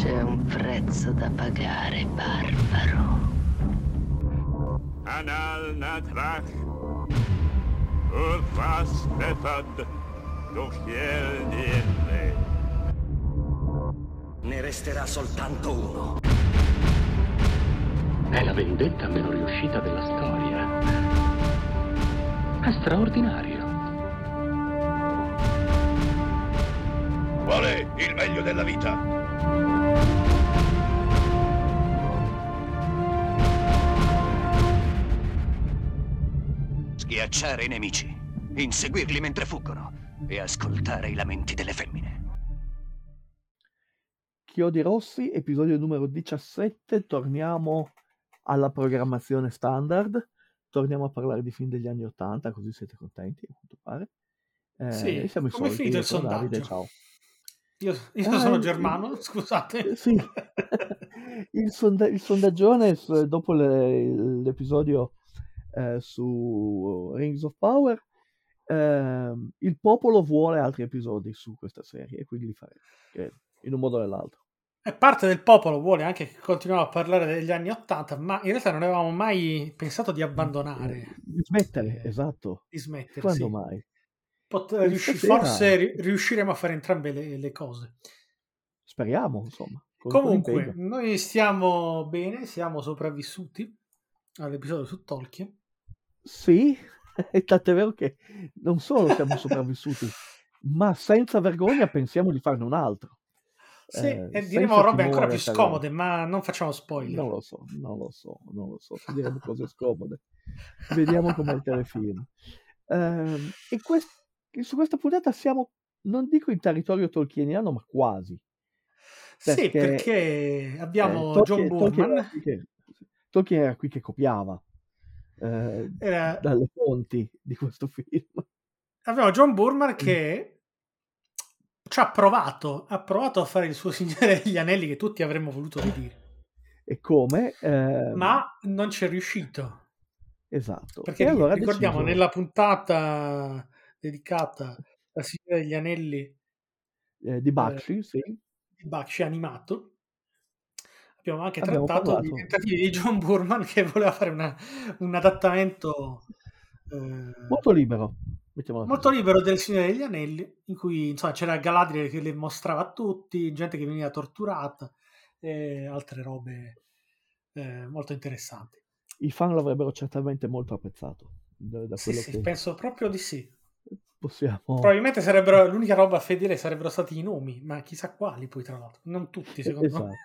C'è un prezzo da pagare, barbaro. Anal natrach. Urfas befad. Dochiel niente. Ne resterà soltanto uno. È la vendetta meno riuscita della storia. È straordinario. Qual è il meglio della vita? Schiacciare i nemici, inseguirli mentre fuggono e ascoltare i lamenti delle femmine. Chiodi Rossi, episodio numero 17, torniamo alla programmazione standard, torniamo a parlare di film degli anni 80, così siete contenti, a quanto pare. Eh, Sì, siamo i soliti, finito il sono Davide, sondaggio? ciao. Io, io Eh, sono il- Germano, scusate. Sì, il, sonda- il sondaggione dopo le- l'episodio eh, su Rings of Power, ehm, il popolo vuole altri episodi su questa serie e quindi li faremo, credo, in un modo o nell'altro. E parte del popolo vuole anche che continuiamo a parlare degli anni Ottanta, ma in realtà non avevamo mai pensato di abbandonare, Eh, Di smettere, Eh, esatto. di smettere. Quando sì. mai? Pot- riusci- forse ri- riusciremo a fare entrambe le, le cose. Speriamo, insomma. Comunque, noi stiamo bene, siamo sopravvissuti all'episodio su Tolkien. Sì, è tant'è vero che non solo siamo sopravvissuti, ma senza vergogna pensiamo di farne un altro. Sì, Eh, e diremo robe ancora più scomode, ma non facciamo spoiler. Non lo so, non lo so, non lo so. Diremo cose scomode. Vediamo com'è il telefilm. Ehm, e quest- su questa puntata siamo, non dico in territorio tolkieniano, ma quasi. Sì, perché, perché abbiamo Eh, John Tolkien, Tolkien Burman. era qui che, Tolkien era qui che copiava eh, Era- dalle fonti di questo film. Abbiamo John Mm. Burman che ci ha provato, ha provato a fare il suo Signore degli Anelli che tutti avremmo voluto vedere, E come? Ehm, ma non ci è riuscito. Esatto. Perché e allora ricordiamo, deciso- nella puntata dedicata al Signore degli Anelli eh, di Bakshi, sì. di Bakshi animato, abbiamo anche Abbiamo trattato parlato. di tentativi di John Burman che voleva fare una- un adattamento eh, Molto libero. molto libero del Signore degli Anelli, in cui insomma, c'era Galadriel che le mostrava a tutti, gente che veniva torturata e altre robe eh, molto interessanti. I fan l'avrebbero certamente molto apprezzato. Da, da Sì, sì, che penso proprio di sì. Possiamo. Probabilmente sarebbero l'unica roba fedele sarebbero stati i nomi, ma chissà quali poi tra l'altro, non tutti secondo Esatto. me.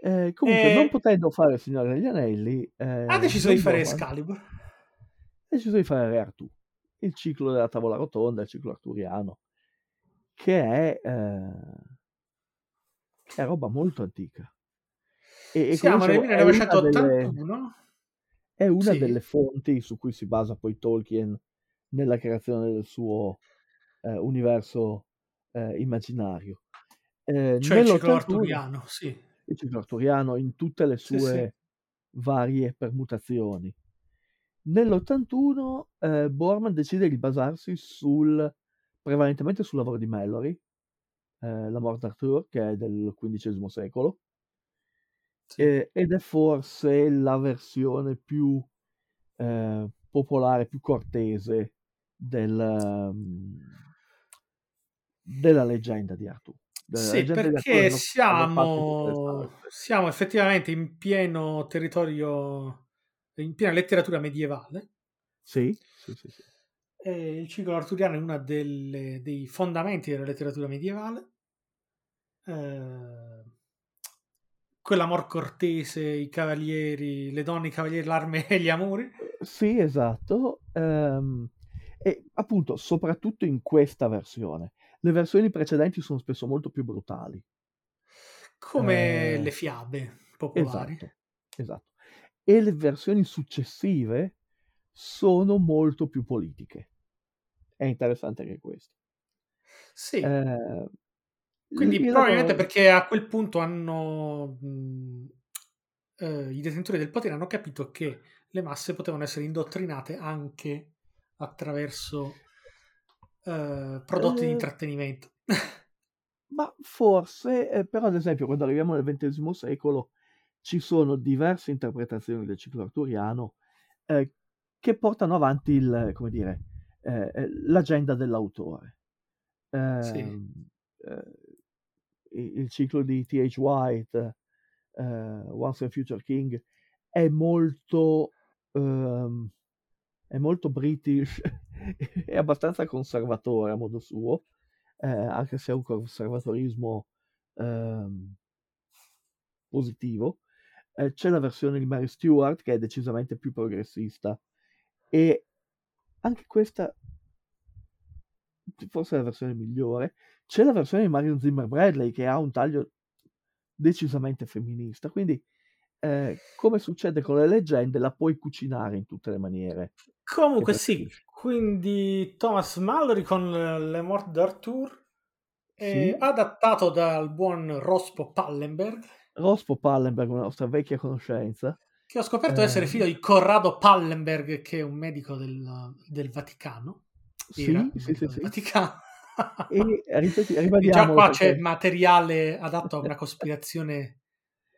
Eh, comunque, Eh, non potendo fare il Signore degli Anelli, eh, ha deciso di fare Excalibur. ha deciso di fare Re Artù, il ciclo della tavola rotonda, il ciclo arturiano, che è, eh, è roba molto antica. E, e Siamo nel dicevo, è una delle- 1981. È una Sì. delle fonti su cui si basa poi Tolkien nella creazione del suo eh, universo eh, immaginario. Eh, Cioè il ciclo nell'81 arturiano, sì. il ciclo arturiano in tutte le Sì, sue varie permutazioni. Nell'81 eh, Borman decide di basarsi sul, prevalentemente sul lavoro di Mallory, eh, La Mort d'Arthur, che è del XV secolo, Sì. eh, ed è forse la versione più eh, popolare, più cortese del, ehm, della leggenda di Artù. Sì, perché siamo, siamo effettivamente in pieno territorio, in piena letteratura medievale. Sì, sì, sì, sì. E il ciclo arturiano è uno dei fondamenti della letteratura medievale. Eh, quell'amor cortese, i cavalieri, le donne, i cavalieri, l'arme e gli amori. Sì, esatto. Ehm, e appunto, soprattutto in questa versione. Le versioni precedenti sono spesso molto più brutali. Come Eh, le fiabe popolari. Esatto, esatto. E le versioni successive sono molto più politiche. È interessante anche questo. Sì, Eh, quindi il probabilmente lavoro- perché a quel punto hanno mh, eh, i detentori del potere hanno capito che le masse potevano essere indottrinate anche attraverso eh, prodotti di Eh, intrattenimento. ma forse, eh, però ad esempio quando arriviamo nel XX secolo ci sono diverse interpretazioni del ciclo arturiano eh, che portano avanti il, come dire, eh, l'agenda dell'autore. Sì. Ehm, eh, il ciclo di T.H. White, Once and Future King, è molto, ehm, è molto british, è abbastanza conservatore a modo suo, eh, anche se è un conservatorismo ehm, positivo. Eh, c'è la versione di Mary Stewart che è decisamente più progressista e anche questa forse è la versione migliore. C'è la versione di Marion Zimmer Bradley che ha un taglio decisamente femminista, quindi eh, come succede con le leggende la puoi cucinare in tutte le maniere. Comunque sì, quindi Thomas Mallory con Le Mort d'Arthur sì. adattato dal buon Rospo Pallenberg. Rospo Pallenberg, una nostra vecchia conoscenza. Che ho scoperto eh... essere figlio di Corrado Pallenberg, che è un medico del, del Vaticano. Era sì, sì, sì, sì. Vaticano. E ripeti, già qua perché... c'è materiale adatto a una cospirazione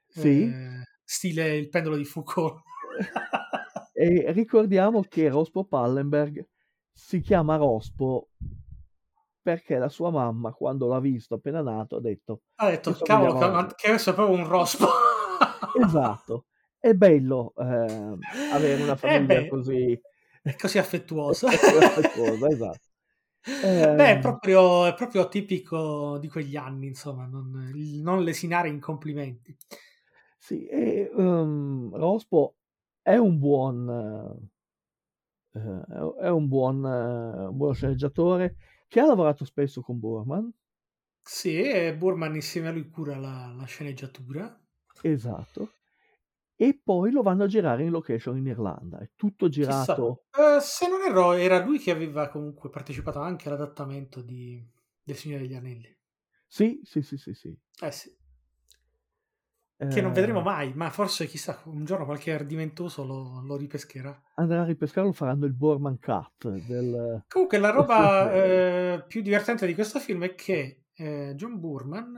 sì. eh, stile il pendolo di Foucault. e ricordiamo che Rospo Pallenberg si chiama Rospo perché la sua mamma, quando l'ha visto appena nato, ha detto: Ha detto, cavolo, che, che adesso è proprio un Rospo. esatto. È bello eh, avere una famiglia così... È così affettuosa. affettuosa, esatto. Eh... Beh, è proprio, è proprio, tipico di quegli anni, insomma, non, non lesinare in complimenti. Sì, e um, Rospo è un buon, uh, è un buon, uh, buon sceneggiatore che ha lavorato spesso con Burman. Sì, e Burman insieme a lui cura la, la sceneggiatura. Esatto. E poi lo vanno a girare in location in Irlanda. È tutto girato. Uh, se non erro, era lui che aveva comunque partecipato anche all'adattamento di del Signore degli Anelli. Sì, sì, sì, sì. sì. Eh sì. Che non vedremo mai, ma forse chissà, un giorno qualche ardimentoso lo, lo ripescherà. Andrà a ripescarlo faranno il Borman Cut. Del... Comunque la roba eh, più divertente di questo film è che eh, John Burman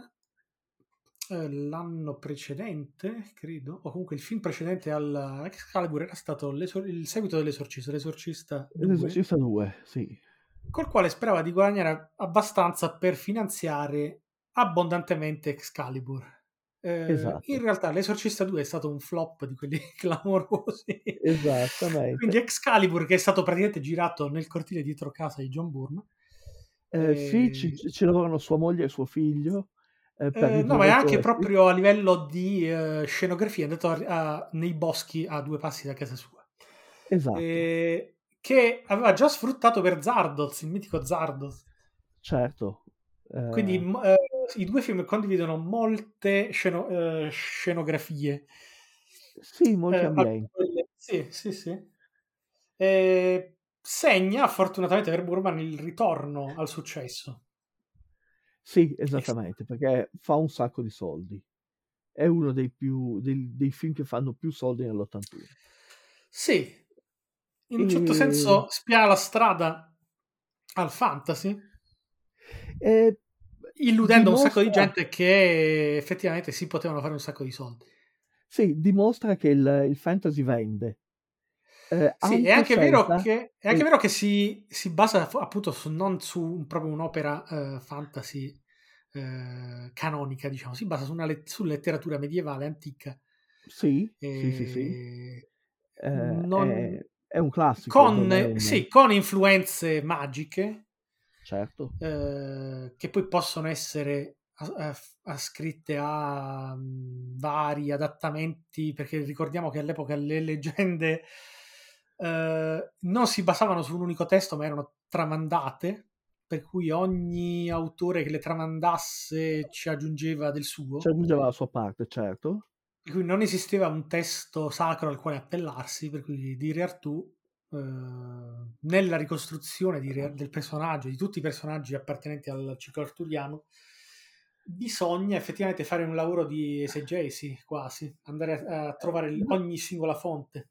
eh, l'anno precedente, credo, o comunque il film precedente al Excalibur era stato il seguito dell'Esorcista, l'Esorcista 2, l'Esorcista 2, sì. Col quale sperava di guadagnare abbastanza per finanziare abbondantemente Excalibur eh, esatto. In realtà l'Esorcista 2 è stato un flop di quelli clamorosi. Esattamente. Quindi Excalibur, che è stato praticamente girato nel cortile dietro casa di John Bourne. Eh, e... Sì, ci, ci, lavorano sua moglie e suo figlio. Eh, eh no, ma è anche proprio a livello di uh, scenografia, è andato a, a, nei boschi a due passi da casa sua. Esatto. che aveva già sfruttato per Zardoz, il mitico Zardoz. Certo. Quindi eh, i due film condividono molte sceno- eh, scenografie. Sì, molti eh, ambienti. Sì, sì, sì. E segna fortunatamente per Burman il ritorno al successo. Sì, esattamente, perché fa un sacco di soldi. È uno dei, più, dei, dei film che fanno più soldi nell'81. Sì, in un certo senso spia la strada al fantasy. Eh, illudendo dimostra... un sacco di gente che effettivamente si potevano fare un sacco di soldi. Sì, dimostra che il, il fantasy vende. Eh, sì, è anche, vero che, è anche vero che si, si, basa appunto su, non su proprio un'opera uh, fantasy uh, canonica, diciamo, si basa su, una let- su letteratura medievale antica. Sì, e... sì, sì, sì. Eh, non... è, è, un classico. Con, sì, con influenze magiche certo. eh, che poi possono essere ascritte a um, vari adattamenti, perché ricordiamo che all'epoca le leggende eh, non si basavano su un unico testo, ma erano tramandate, per cui ogni autore che le tramandasse ci aggiungeva del suo. Ci aggiungeva la sua parte, certo. Per cui non esisteva un testo sacro al quale appellarsi, per cui di Re Artù nella ricostruzione di, del personaggio, di tutti i personaggi appartenenti al ciclo arturiano, bisogna effettivamente fare un lavoro di esegesi quasi, andare a, a trovare ogni singola fonte.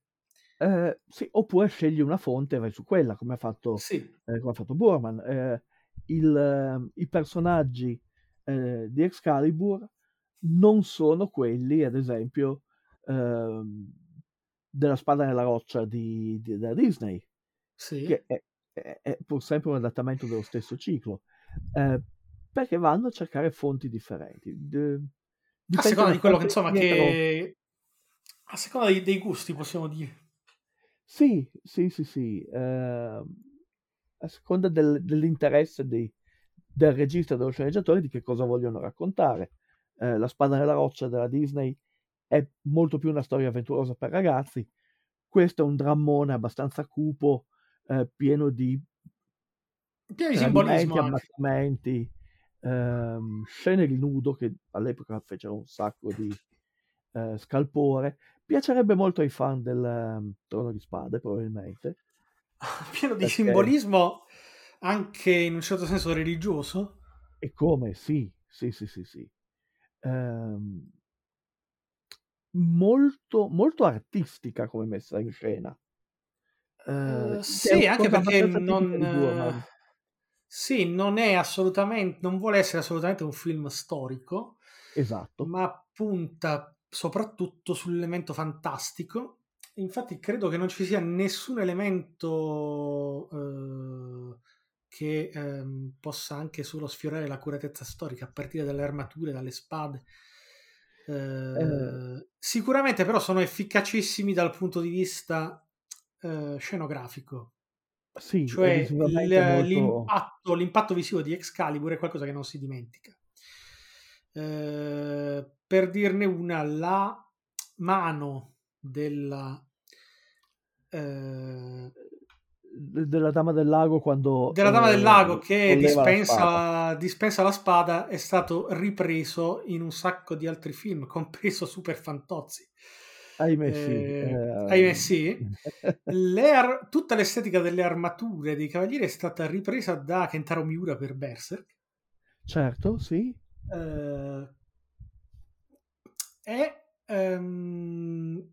Eh, sì, oppure scegli una fonte e vai su quella, come ha fatto, sì. eh, come ha fatto Borman. Eh, il, I personaggi eh, di Excalibur non sono quelli, ad esempio, ehm, della spada nella roccia di, di- della Disney, Sì. che è, è- è pur sempre un adattamento dello stesso ciclo, eh, perché vanno a cercare fonti differenti. D- A seconda da di quello che, insomma, che... A seconda dei, dei gusti, possiamo dire. Sì, sì, sì, sì. ehm, a seconda del- dell'interesse dei- del regista dello sceneggiatore di che cosa vogliono raccontare. Eh, La spada nella roccia della Disney è molto più una storia avventurosa per ragazzi. Questo è un drammone abbastanza cupo, eh, pieno di tradimenti, simbolismo anche. ammazzamenti, ehm, scene di nudo che all'epoca fecero un sacco di eh, scalpore. Piacerebbe molto ai fan del ehm, Trono di Spade, probabilmente. Pieno di Perché- simbolismo anche in un certo senso religioso. E come? Sì, sì, sì, sì, sì. Ehm, molto, molto artistica come messa in scena. Eh, Eh, è sì, anche perché non, eh, sì, non è assolutamente, non vuole essere assolutamente un film storico, Esatto. ma punta soprattutto sull'elemento fantastico. Infatti, credo che non ci sia nessun elemento eh, che ehm, possa anche solo sfiorare l'accuratezza storica, a partire dalle armature, dalle spade. Eh, sicuramente, però, sono efficacissimi dal punto di vista eh, scenografico. Sì, Cioè il- molto... l'impatto, l'impatto visivo di Excalibur è qualcosa che non si dimentica. Eh, per dirne una, la mano della, eh, della Dama del Lago quando... della Dama eh, del Lago che dispensa la, dispensa la spada è stato ripreso in un sacco di altri film, compreso Super Fantozzi. Ahimè sì. Eh, ahimè sì. Le ar- tutta l'estetica delle armature dei cavalieri è stata ripresa da Kentaro Miura per Berserk. certo, sì. Eh, e ehm,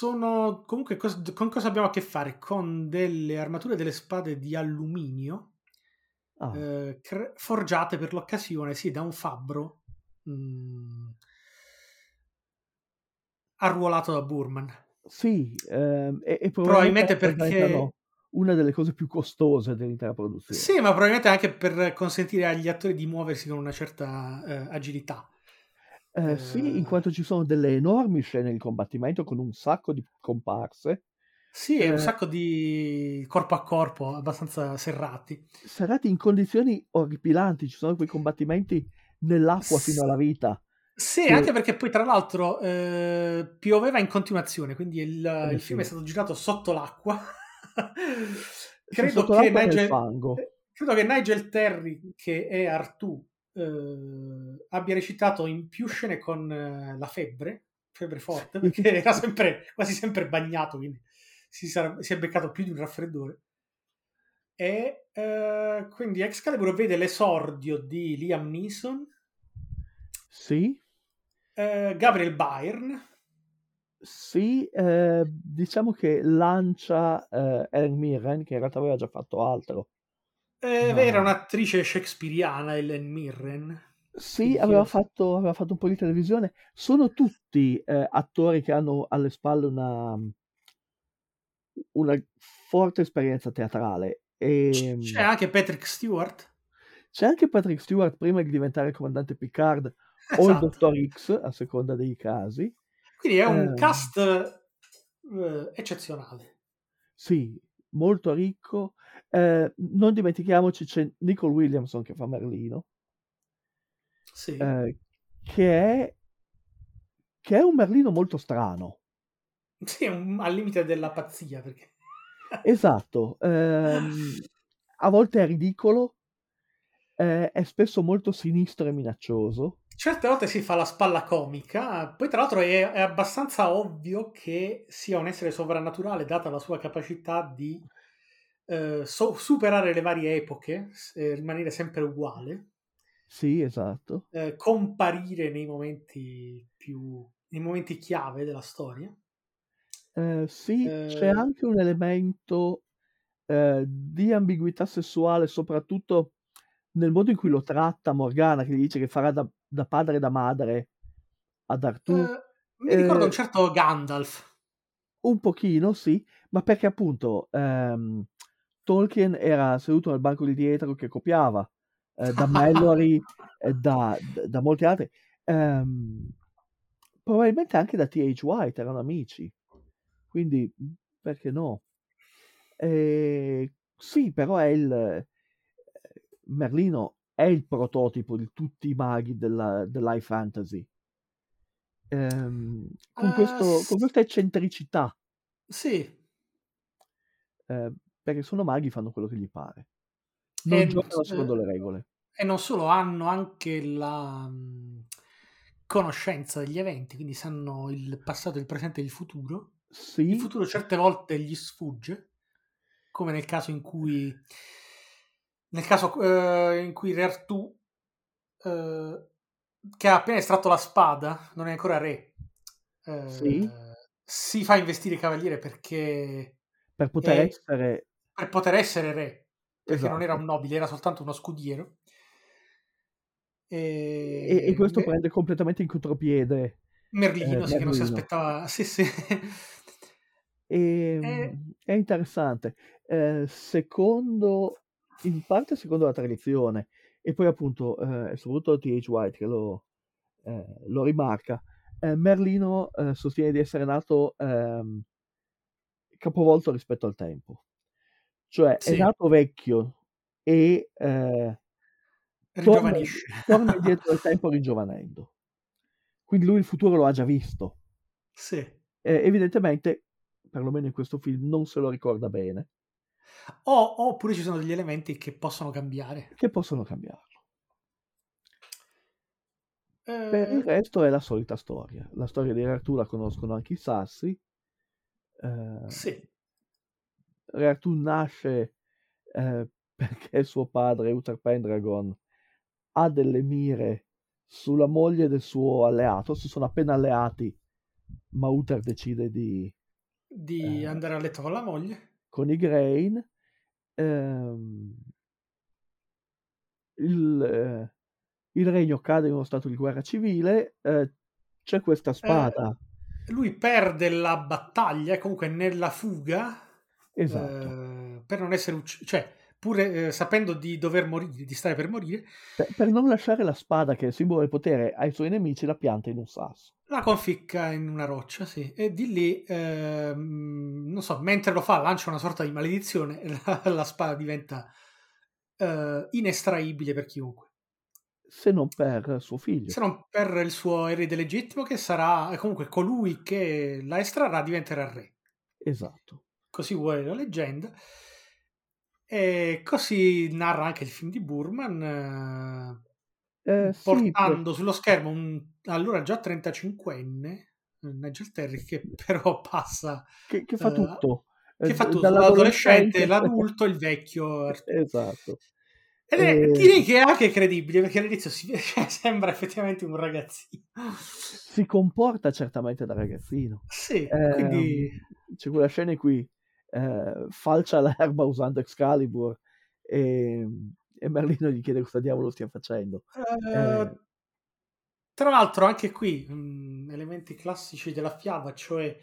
sono comunque cos- con cosa abbiamo a che fare? Con delle armature e delle spade di alluminio Ah, eh, cre- forgiate per l'occasione, sì, da un fabbro mm, arruolato da Burman. sì, ehm, e, e Probabilmente rappresentano perché una delle cose più costose dell'intera produzione. Sì, ma probabilmente anche per consentire agli attori di muoversi con una certa eh, agilità. Eh, sì, in quanto ci sono delle enormi scene di combattimento con un sacco di comparse, Sì, è un Eh. sacco di corpo a corpo abbastanza serrati. serrati in condizioni orripilanti, ci sono quei combattimenti nell'acqua S- fino alla vita. Sì, Sì. anche perché poi tra l'altro eh, pioveva in continuazione, quindi il, Eh, il sì. film è stato girato sotto l'acqua. Sì, credo, sotto che l'acqua Nigel, fango. eh, credo che Nigel Terry, che è Artù, eh, abbia recitato in più scene con eh, la febbre, febbre forte, perché era sempre, quasi sempre bagnato, quindi si, sarà- si è beccato più di un raffreddore. E eh, quindi Excalibur vede l'esordio di Liam Neeson, Sì, eh, Gabriel Byrne, sì, eh, diciamo che lancia eh, Helen Mirren, che in realtà aveva già fatto altro. Eh, No. era un'attrice shakespeariana, Ellen Mirren. Sì, aveva fatto, aveva fatto un po' di televisione. Sono tutti eh, attori che hanno alle spalle una, una forte esperienza teatrale. E, C- C'è anche Patrick Stewart. c'è anche Patrick Stewart prima di diventare il comandante Picard o il Esatto. dottor X, a seconda dei casi. Quindi è un Eh. cast eh, eccezionale. Sì, molto ricco. Eh, non dimentichiamoci c'è Nicole Williamson che fa Merlino, Sì. eh, che è, che è un Merlino molto strano. Sì, un- al limite della pazzia perché Esatto, ehm, a volte è ridicolo, eh, è spesso molto sinistro e minaccioso. Certe volte si fa la spalla comica, poi tra l'altro è, è abbastanza ovvio che sia un essere sovrannaturale data la sua capacità di eh, so- superare le varie epoche, e rimanere sempre uguale, Sì, esatto. eh, comparire nei momenti più nei momenti chiave della storia. Eh, sì, c'è Eh. anche un elemento eh, di ambiguità sessuale, soprattutto nel modo in cui lo tratta Morgana, che gli dice che farà da, da padre e da madre ad Artù, Eh, mi ricorda Eh, un certo Gandalf. un pochino, sì, ma perché appunto ehm, Tolkien era seduto nel banco di dietro che copiava eh, da Mallory da, da- da molti altri. Ehm, probabilmente anche da T.H. White erano amici, quindi perché no? Eh, sì, però è il eh, Merlino è il prototipo di tutti i maghi della, dell'high fantasy. Ehm, con, Eh, questo, con questa eccentricità, Sì, eh, perché sono maghi, fanno quello che gli pare. e, Non giocano eh, secondo le regole. e non solo, hanno anche la mh, conoscenza degli eventi, quindi sanno il passato, il presente e il futuro. Il Sì, futuro certe volte gli sfugge, come nel caso in cui nel caso eh, in cui Re Artù eh, che ha appena estratto la spada, non è ancora re, eh, Sì. si fa investire cavaliere perché per poter e- essere... per poter essere re, perché non era Esatto. un nobile, era soltanto uno scudiero. E, E, e questo Me- prende completamente in contropiede. Merlino, eh, sì, che non si Merlino. aspettava. Sì, sì. E, Eh. è interessante. Eh, secondo, in parte secondo la tradizione, e poi appunto, eh, soprattutto T.H. White che lo, eh, lo rimarca, eh, Merlino eh, sostiene di essere nato ehm, capovolto rispetto al tempo. Cioè è Sì. nato vecchio e eh, torna, torna indietro nel tempo ringiovanendo. Quindi lui il futuro lo ha già visto. Sì. Eh, evidentemente, perlomeno in questo film, non se lo ricorda bene, O- oppure ci sono degli elementi che possono cambiare. che possono cambiarlo. Per il Eh, resto è la solita storia. La storia di Re Artù la conoscono anche i sassi. Eh, sì. Re Artù nasce eh, perché suo padre, Uther Pendragon, ha delle mire sulla moglie del suo alleato. Si sono appena alleati, ma Uther decide di Di Eh. andare a letto con la moglie. con i Grain. Ehm, il, eh, il regno cade in uno stato di guerra civile. eh, c'è questa spada. Lui perde la battaglia, comunque nella fuga, esatto. eh, per non essere ucciso, cioè, pur eh, sapendo di dover morire, di stare per morire, Per, per non lasciare la spada, che è il simbolo del potere, ai suoi nemici, la pianta in un sasso. La conficca in una roccia, sì, e di lì, ehm, non so, mentre lo fa lancia una sorta di maledizione e la, la spada diventa eh, inestraibile per chiunque. Se non per suo figlio. Se non per il suo erede legittimo che sarà, comunque colui che la estrarrà diventerà re. Esatto. Così vuole la leggenda. E così narra anche il film di Burman, eh, Eh, sì, portando sullo schermo un allora già 35enne Nigel Terry che però passa che, che fa eh, tutto. che Eh, fa tutto l'adolescente, dall'adolescente- l'adulto, il vecchio esatto. Ed è, Eh, direi che è anche credibile perché all'inizio si, cioè, sembra effettivamente un ragazzino. Si comporta certamente da ragazzino. Sì, Ehm, quindi C'è quella scena in cui eh, falcia l'erba usando Excalibur e, e Merlino gli chiede cosa diavolo stia facendo. Eh, Eh. tra l'altro, anche qui mh, elementi classici della fiaba, cioè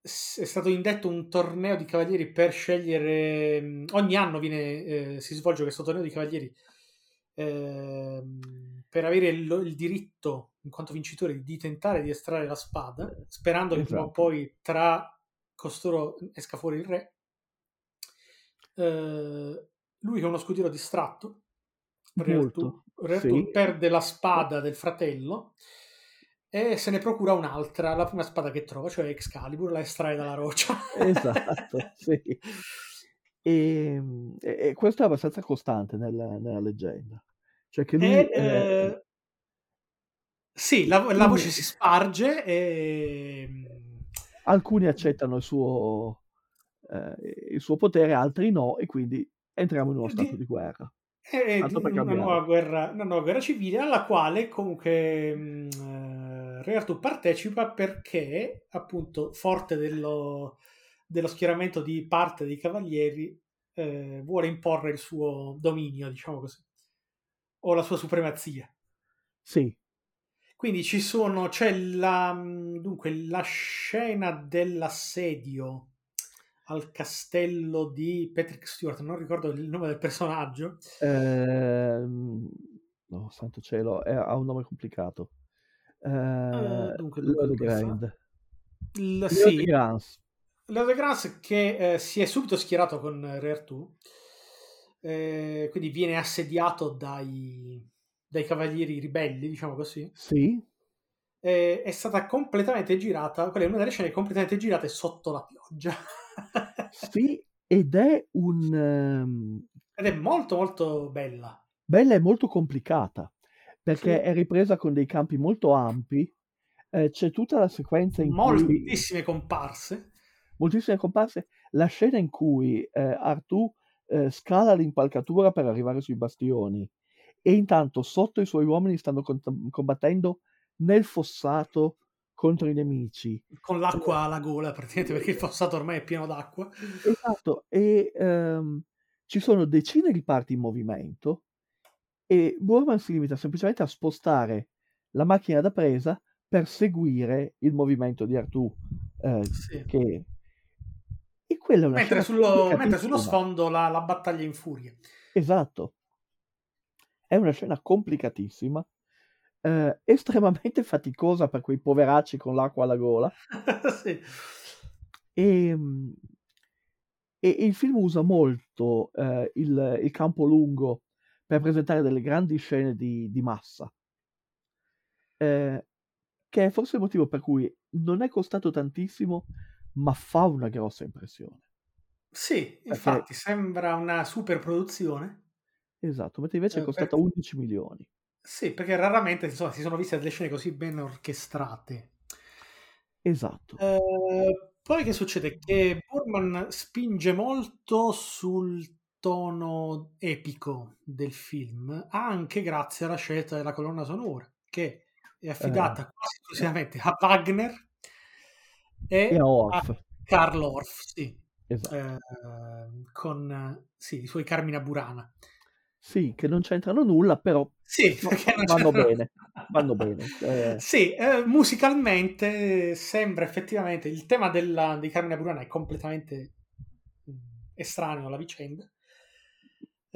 s- è stato indetto un torneo di cavalieri per scegliere. mh, ogni anno viene, eh, si svolge questo torneo di cavalieri ehm, per avere il, il diritto, in quanto vincitori, di tentare di estrarre la spada, sperando che prima o Esatto. poi tra costoro esca fuori il re. Eh, lui che è uno scudiero distratto, Re Molto, Artù, Re sì. Perde la spada del fratello e se ne procura un'altra, la prima spada che trova, cioè Excalibur, la estrae dalla roccia. Esatto, sì. E, e- e questo è abbastanza costante nella, nella leggenda. Cioè che lui... E, eh, eh, sì, la, la voce si sparge e... alcuni accettano il suo, eh, il suo potere, altri no, e quindi entriamo in uno Di- stato di guerra. È Tanto per una nuova, guerra, una nuova guerra civile alla quale comunque mh, eh, Re Artù partecipa perché appunto forte dello, dello schieramento di parte dei cavalieri eh, vuole imporre il suo dominio, diciamo così, o la sua supremazia. Sì, Quindi ci sono, c'è la, dunque, la scena dell'assedio al castello di Patrick Stewart, non ricordo il nome del personaggio. ehm, no, santo cielo, è- ha un nome complicato. Eh, Eh, dunque, fa? Grand. Leo sì, Grans. De Grans che eh, si è subito schierato con Re Artù, eh, quindi viene assediato dai, dai cavalieri ribelli, diciamo così. Sì, Eh, è stata completamente girata, quella è una delle scene completamente girate sotto la pioggia. sì, ed è un... ehm, Ed è molto molto bella. bella e molto complicata, perché Sì. è ripresa con dei campi molto ampi. eh, c'è tutta la sequenza in cui... Moltissime comparse. moltissime comparse. La scena in cui eh, Artù eh, scala l'impalcatura per arrivare sui bastioni e intanto sotto i suoi uomini stanno cont- combattendo nel fossato contro i nemici. con l'acqua alla gola praticamente perché il fossato ormai è pieno d'acqua. Esatto, e ehm, ci sono decine di parti in movimento e Borman si limita semplicemente a spostare la macchina da presa per seguire il movimento di Artù. eh, Sì. che... E quella è una Mentre, sullo, mentre sullo sfondo la, la battaglia in furia. Esatto. È una scena complicatissima, eh, estremamente faticosa per quei poveracci con l'acqua alla gola. sì. E, mm, e il film usa molto eh, il, il campo lungo per presentare delle grandi scene di, di massa, eh, che è forse il motivo per cui non è costato tantissimo, ma fa una grossa impressione. Sì, infatti sembra una super produzione. Esatto, mentre invece è Eh, costata per- 11 milioni. Sì, perché raramente insomma, si sono viste delle scene così ben orchestrate. Esatto. Eh, poi che succede? Che Burman spinge molto sul tono epico del film, anche grazie alla scelta della colonna sonora, che è affidata quasi esclusivamente a Wagner e, E a Orff. a Karl Orff, sì, Esatto. eh, con eh, sì, i suoi Carmina Burana. Sì, che non c'entrano nulla, però Sì, vanno bene, vanno bene. Eh, Sì, eh, musicalmente sembra effettivamente il tema della, di Carmine Burana è completamente mh, estraneo alla vicenda.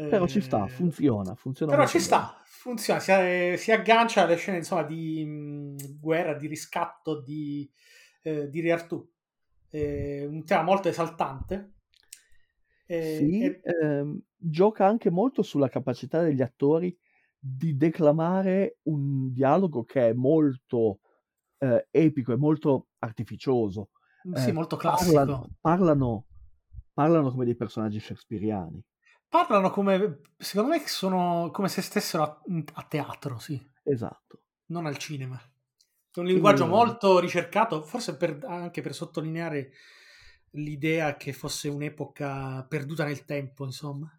però ci sta, Eh, funziona, funziona Però ci bene. sta, funziona, si, si aggancia alle scene insomma di mh, guerra, di riscatto di, eh, di Re Artù. Eh, un tema molto esaltante. Eh, Sì, e- ehm, gioca anche molto sulla capacità degli attori di declamare un dialogo che è molto eh, epico e molto artificioso. sì, Eh, molto classico. parlano, parlano, parlano come dei personaggi shakespeariani. Parlano come, secondo me, sono come se stessero a, a teatro, sì. Esatto. non al cinema. È un linguaggio Mm. molto ricercato, forse per- anche per sottolineare l'idea che fosse un'epoca perduta nel tempo, insomma.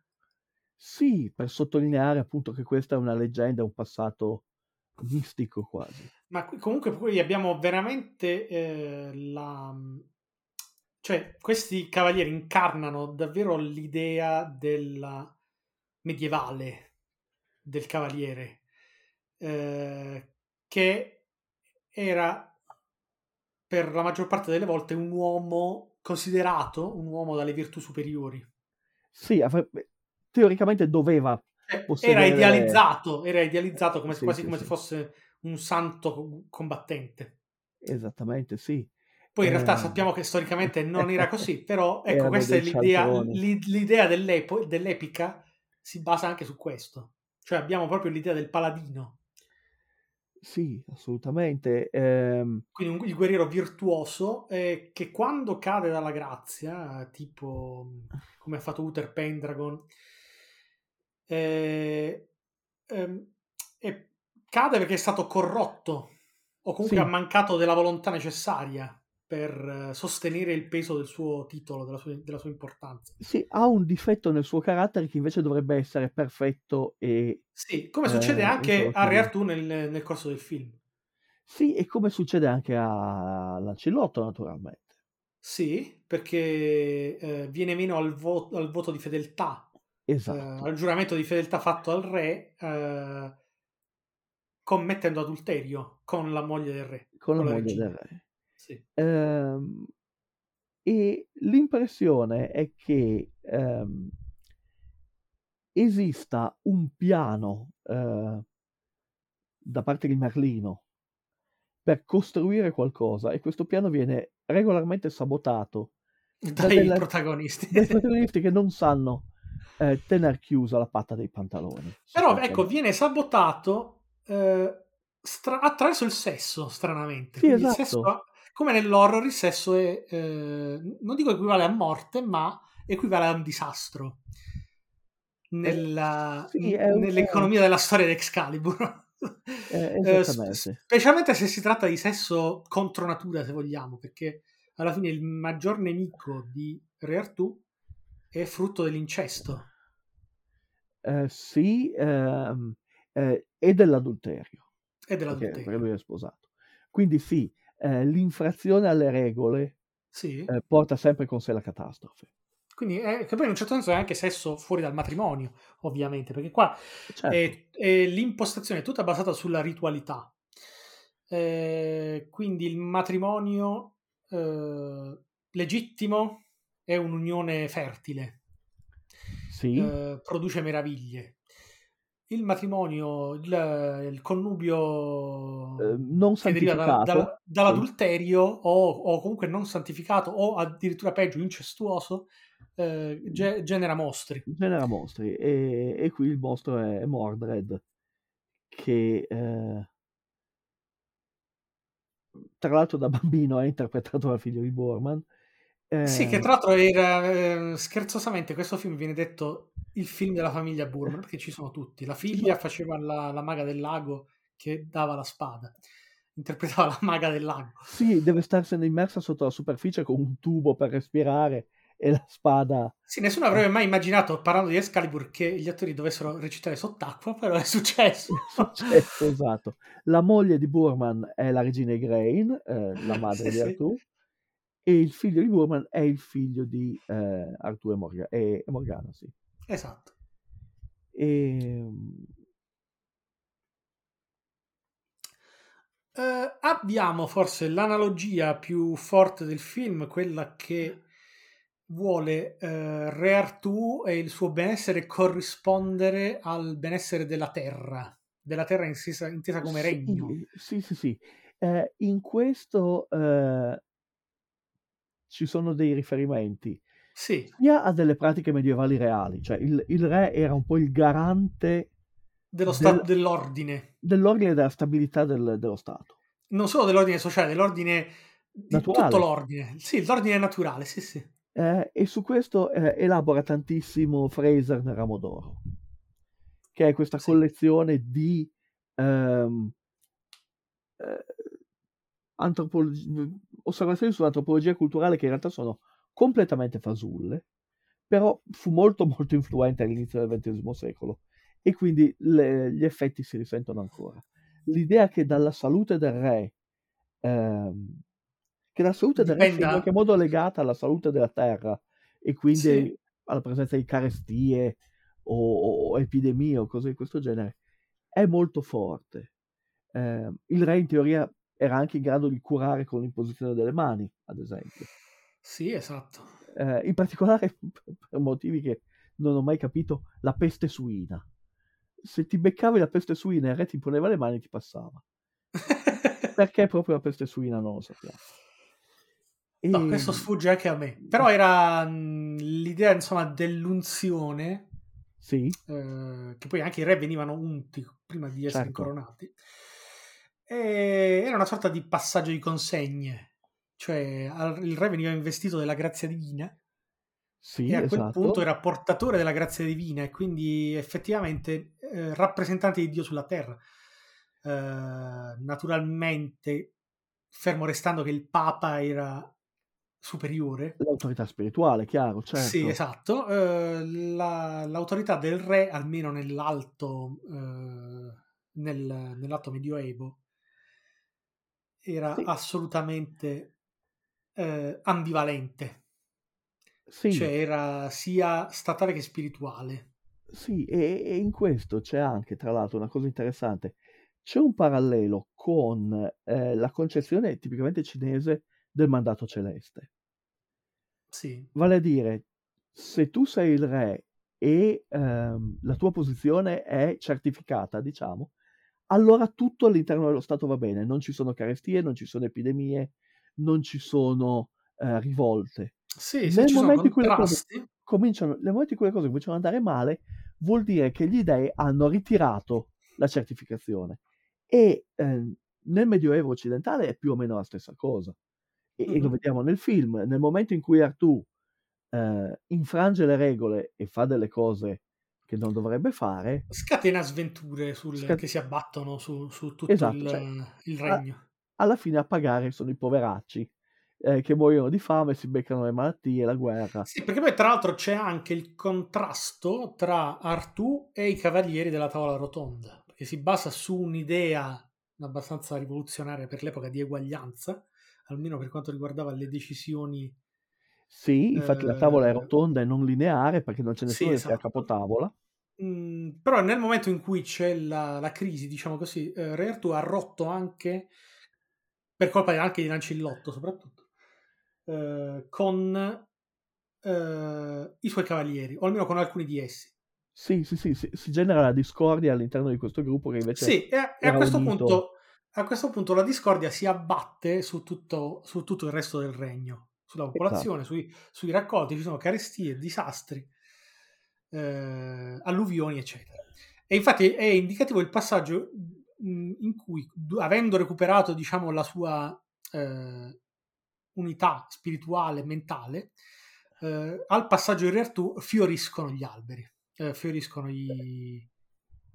Sì, per sottolineare appunto che questa è una leggenda, un passato mistico quasi. Ma comunque poi abbiamo veramente eh, la... Cioè, questi cavalieri incarnano davvero l'idea della medievale del cavaliere, eh, che era per la maggior parte delle volte un uomo considerato un uomo dalle virtù superiori. Sì, avrebbe- teoricamente doveva era possedere- idealizzato, era idealizzato come, Sì, quasi sì, come sì. se fosse un santo combattente. Esattamente, sì. Poi in realtà Eh. sappiamo che storicamente non era così, però ecco, Erano questa è l'idea, l'idea dell'epica si basa anche su questo. Cioè abbiamo proprio l'idea del paladino, Sì, assolutamente. Ehm, quindi un, il guerriero virtuoso eh, che quando cade dalla grazia, tipo come ha fatto Uther Pendragon, eh, ehm, cade perché è stato corrotto o comunque Sì. ha mancato della volontà necessaria per eh, sostenere il peso del suo titolo, della sua, della sua importanza. sì, ha un difetto nel suo carattere che invece dovrebbe essere perfetto e Sì, come Eh, succede in anche a Re Artù nel, nel corso del film. sì, e come succede anche a Lancillotto, naturalmente. Sì, perché eh, viene meno al, vo- al voto di fedeltà, eh, Esatto. al giuramento di fedeltà fatto al re, eh, commettendo adulterio con la moglie del re. Con la con la moglie regina. del re. Sì. Ehm, e l'impressione è che ehm, esista un piano eh, da parte di Merlino per costruire qualcosa e questo piano viene regolarmente sabotato da Dai delle- protagonisti. dai protagonisti che non sanno eh, tener chiusa la patta dei pantaloni. Però ecco, viene sabotato eh, stra- attraverso il sesso, stranamente. Sì, Quindi il esatto. sesso- come nell'horror, il sesso è, eh, non dico equivale a morte, ma equivale a un disastro. Nella- sì, un- nell'economia della storia di Excalibur. Eh, Eh, specialmente se si tratta di sesso contro natura, se vogliamo, perché alla fine il maggior nemico di Re Artù è frutto dell'incesto. Eh, sì, ehm, eh, e dell'adulterio. E perché, dell'adulterio. perché lui è sposato. Quindi sì, eh, l'infrazione alle regole Sì. eh, porta sempre con sé la catastrofe. Quindi, eh, che poi in un certo senso è anche sesso fuori dal matrimonio, ovviamente, perché qua Certo, è, è l'impostazione è tutta basata sulla ritualità. Eh, quindi il matrimonio eh, legittimo è un'unione fertile, sì, eh, produce meraviglie. Il matrimonio, il, il connubio eh, non deriva da- santificato. dalla- dall'adulterio o, o comunque non santificato o addirittura peggio incestuoso eh, ge- genera mostri. genera mostri e, e qui il mostro è Mordred che eh, tra l'altro da bambino ha interpretato la figlia di Borman Sì, che Eh, tra l'altro era eh, scherzosamente questo film viene detto il film della famiglia Burman perché ci sono tutti. La figlia faceva la, la maga del lago che dava la spada, interpretava la maga del lago. sì, deve starsene immersa sotto la superficie con un tubo per respirare e la spada Sì, nessuno avrebbe mai immaginato, parlando di Excalibur, che gli attori dovessero recitare sott'acqua, però è successo. Successo, esatto. La moglie di Burman è la regina Igraine, eh, la madre Sì, di sì. E il figlio di Burman è il figlio di eh, Artù e, Morga- e- Morgana, sì. Esatto. E, Eh, abbiamo forse l'analogia più forte del film, quella che vuole eh, Re Artù e il suo benessere corrispondere al benessere della terra, della terra intesa, intesa come sì, regno. Sì, sì, sì. Eh, in questo eh, ci sono dei riferimenti Sì, sia a delle pratiche medievali reali, cioè il, il re era un po' il garante dello sta- del- dell'ordine. dell'ordine e della stabilità del- dello Stato. Non solo dell'ordine sociale, dell'ordine di Naturale. tutto l'ordine. Sì, l'ordine naturale, sì, sì. Eh, e su questo eh, elabora tantissimo Fraser nel Ramo d'Oro, che è questa Sì. collezione di ehm, eh, antropologi- osservazioni sull'antropologia culturale che in realtà sono completamente fasulle, però fu molto molto influente all'inizio del XX secolo e quindi le- gli effetti si risentono ancora. L'idea che dalla salute del re ehm, che la salute del re sia in qualche modo legata alla salute della terra e quindi Sì. alla presenza di carestie o, o epidemie o cose di questo genere è molto forte. Eh, il re in teoria era anche in grado di curare con l'imposizione delle mani, ad esempio. Sì, esatto. Eh, in particolare per motivi che non ho mai capito, la peste suina. Se ti beccavi la peste suina e il re ti poneva le mani ti passava. Perché proprio la peste suina non lo sappiamo. No, E- questo sfugge anche a me. Però era mh, l'idea, insomma, dell'unzione, Sì, eh, che poi anche i re venivano unti prima di essere Certo. incoronati. E era una sorta di passaggio di consegne. Cioè, il re veniva investito della grazia divina sì, e a quel esatto. punto era portatore della grazia divina e quindi effettivamente eh, rappresentante di Dio sulla terra. Eh, naturalmente, fermo restando che il Papa era superiore, L'autorità spirituale, chiaro, certo. Sì, esatto. Eh, la- l'autorità del re, almeno nell'alto, eh, nel- nell'alto medioevo, era Sì. assolutamente eh, ambivalente, Sì, cioè era sia statale che spirituale. sì, e, e in questo c'è anche, tra l'altro, una cosa interessante. C'è un parallelo con eh, la concezione tipicamente cinese del mandato celeste. Sì, Vale a dire, se tu sei il re e ehm, la tua posizione è certificata, diciamo, allora tutto all'interno dello Stato va bene, non ci sono carestie, non ci sono epidemie, non ci sono eh, rivolte. sì, Nel momento, in cui le cose contrasti, cominciano, nel momento in cui le cose cominciano ad andare male, vuol dire che gli dei hanno ritirato la certificazione. E ehm, nel Medioevo occidentale è più o meno la stessa cosa. E, e lo vediamo nel film. Nel momento in cui Artù eh, infrange le regole e fa delle cose che non dovrebbe fare, scatena sventure sul- scat- che si abbattono su, su tutto esatto, il, cioè, il a- regno. alla fine a pagare sono i poveracci eh, che muoiono di fame, si beccano le malattie, la guerra. Sì, perché poi tra l'altro c'è anche il contrasto tra Artù e i cavalieri della tavola rotonda, perché si basa su un'idea abbastanza rivoluzionaria per l'epoca di eguaglianza, almeno per quanto riguardava le decisioni. Sì, infatti la tavola è eh, rotonda e non lineare perché non c'è sì, nessuno che sia a esatto. capotavola. Mm, però nel momento in cui c'è la, la crisi, diciamo così, eh, Re Artù ha rotto anche, per colpa anche di Lancillotto soprattutto, eh, con eh, i suoi cavalieri, o almeno con alcuni di essi. Sì, sì, sì, si, si genera la discordia all'interno di questo gruppo che invece Sì, e a, e a questo unito. punto, a questo punto la discordia si abbatte su tutto, su tutto il resto del regno, sulla Esatto. popolazione, sui, sui raccolti, ci sono carestie, disastri, eh, alluvioni, eccetera. E infatti è indicativo il passaggio mh, in cui, avendo recuperato, diciamo, la sua eh, unità spirituale, mentale, eh, al passaggio in Reartù fioriscono gli alberi, eh, fioriscono i...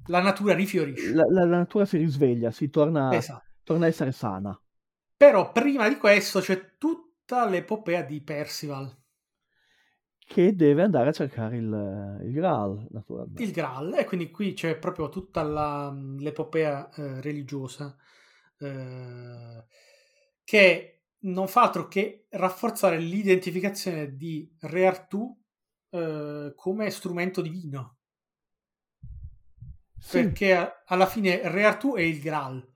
la natura rifiorisce. La, la- la natura si risveglia, si torna, Esatto. torna a essere sana. Però prima di questo c'è tutta l'epopea di Percival, Che deve andare a cercare il, il Graal, naturalmente. il Graal, e quindi qui c'è proprio tutta la- l'epopea eh, religiosa eh, che non fa altro che rafforzare l'identificazione di Re Artù eh, come strumento divino. Sì, Perché a- alla fine Re Artù è il Graal.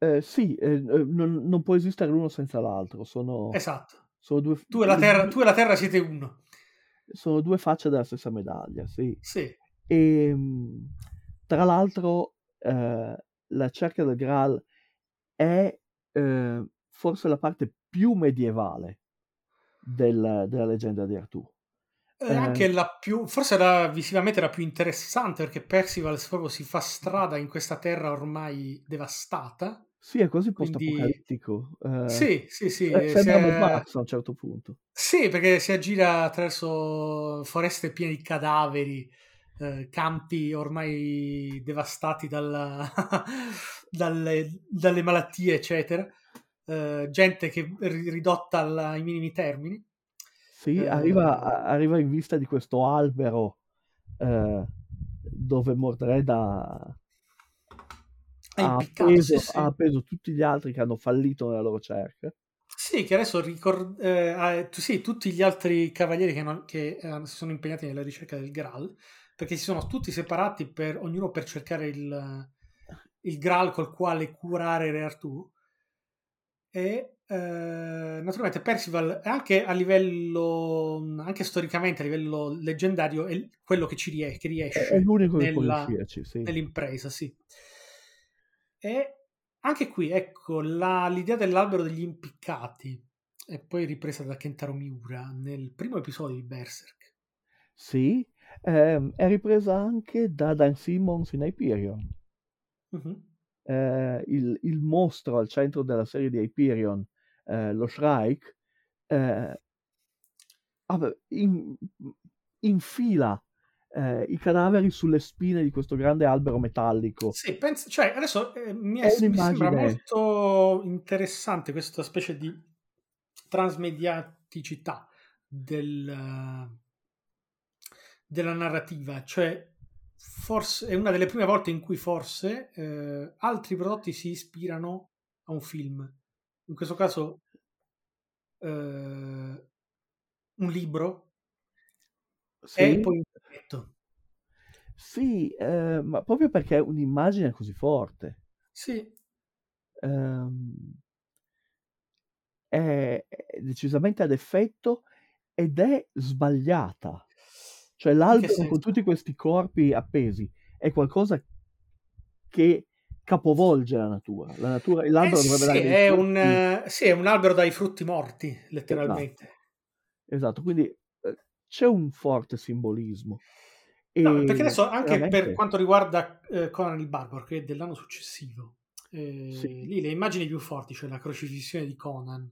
eh, sì, eh, eh, non, non può esistere l'uno senza l'altro. Sono, Esatto. Sono due, Tu e la due- Terra, tu e la terra siete uno. sono due facce della stessa medaglia, sì. Sì. E mh, tra l'altro, eh, la cerca del Graal è eh, forse la parte più medievale del- della leggenda di Artù. È Eh, anche la più, forse la, visivamente la più interessante perché Percival proprio si fa strada in questa terra ormai devastata. Sì, è quasi Quindi, post-apocalittico. eh, sì, sì, sì, se- eh, sembra è- Max a un certo punto. sì, perché si aggira attraverso foreste piene di cadaveri, eh, campi ormai devastati dalla- dalle, dalle malattie, eccetera. eh, gente che è ridotta alla- ai minimi termini. Sì, Eh, arriva, arriva in vista di questo albero eh, dove Mordred ha, appeso, sì. ha appeso tutti gli altri che hanno fallito nella loro cerca. Sì, che adesso ricord- eh, sì, tutti gli altri cavalieri che, non- che, eh, si sono impegnati nella ricerca del Graal, perché si sono tutti separati per, ognuno per cercare il, il Graal col quale curare Re Artù. E eh, naturalmente Percival, anche a livello, anche storicamente, a livello leggendario, è quello che ci rie- che riesce è l'unico che nella- riuscirci, sì. nell'impresa, sì. E anche qui, ecco, la- l'idea dell'albero degli impiccati è poi ripresa da Kentaro Miura nel primo episodio di Berserk. Sì, ehm, è ripresa anche da Dan Simmons in Hyperion. Mhm. Eh, il, il mostro al centro della serie di Hyperion, eh, lo Shrike, eh, in- infila eh, i cadaveri sulle spine di questo grande albero metallico. Sì, penso, cioè, adesso eh, mi, è- È mi sembra molto interessante questa specie di transmediaticità del, della narrativa, cioè forse è una delle prime volte in cui forse eh, altri prodotti si ispirano a un film. In questo caso eh, un libro e Sì, poi un fumetto. sì, eh, ma proprio perché è un'immagine così forte. Sì, Ehm, è, è decisamente ad effetto ed è sbagliata. Cioè l'albero con tutti questi corpi appesi è qualcosa che capovolge la natura. La natura Eh sì, è un, sì, è un albero dai frutti morti, Esatto, letteralmente. esatto. Quindi eh, c'è un forte simbolismo. No, perché E adesso anche per veramente, quanto riguarda eh, Conan il Barbaro, che è dell'anno successivo, eh, sì, lì le immagini più forti, cioè la crocifissione di Conan,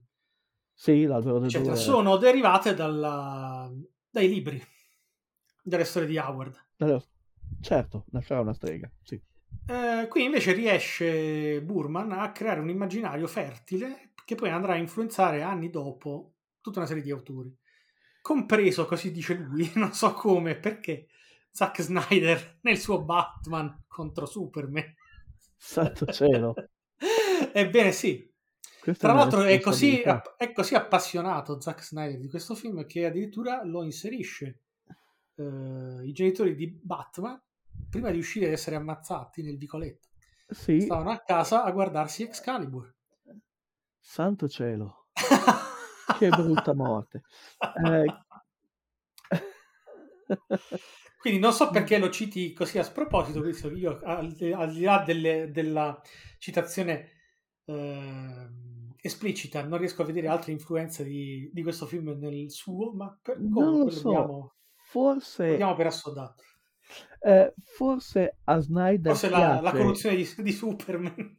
sì, eccetera, sono derivate dalla- dai libri, dalle storie di Howard. Allora, Certo, nascerà una strega, sì. Eh, qui invece riesce Burman a creare un immaginario fertile che poi andrà a influenzare anni dopo tutta una serie di autori. Compreso, così dice lui, non so come, perché Zack Snyder nel suo Batman contro Superman. Santo cielo. Ebbene sì. Questa Tra è l'altro è così, è così appassionato Zack Snyder di questo film che addirittura lo inserisce eh, i genitori di Batman prima di uscire ed essere ammazzati nel vicoletto. Sì, Stavano a casa a guardarsi Excalibur. santo cielo. Che brutta morte. Eh, Quindi non so perché lo citi così a sproposito, visto io al, al di là delle- della citazione eh, esplicita non riesco a vedere altre influenze di, di questo film nel suo, ma per, non comunque lo so, lo forse, diamo per assodato. eh, forse a Snyder Forse la, la corruzione di, di Superman.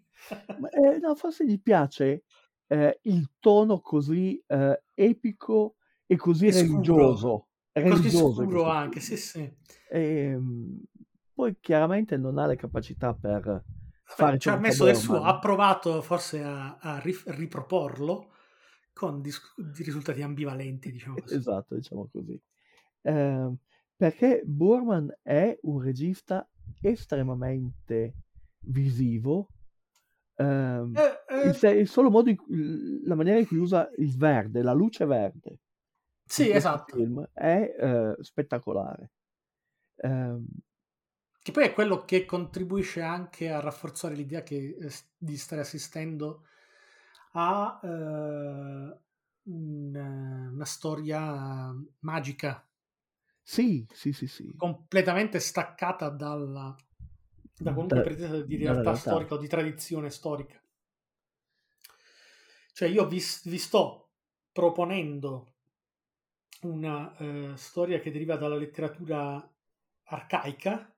ma, eh, no, forse gli piace eh, il tono così eh, epico e così E scuro. religioso, Così religioso in scuro anche, sì, sì. Ehm, poi chiaramente non ha le capacità per fare ci ha messo del suo, ha provato forse a, a ri- riproporlo con dis- di risultati ambivalenti, diciamo così. Esatto, diciamo così. Ehm, perché Burman è un regista estremamente visivo. Ehm, Eh, il, eh, il solo modo in la maniera in cui usa il verde, la luce verde sì, esatto. film è eh, spettacolare. Ehm, Che poi è quello che contribuisce anche a rafforzare l'idea che, eh, di stare assistendo a eh, un- eh, una storia magica, sì, sì, sì, sì. completamente staccata dalla, da qualunque pretesa di realtà realtà. storica o di tradizione storica. Cioè io vi, vi sto proponendo una eh, storia che deriva dalla letteratura arcaica.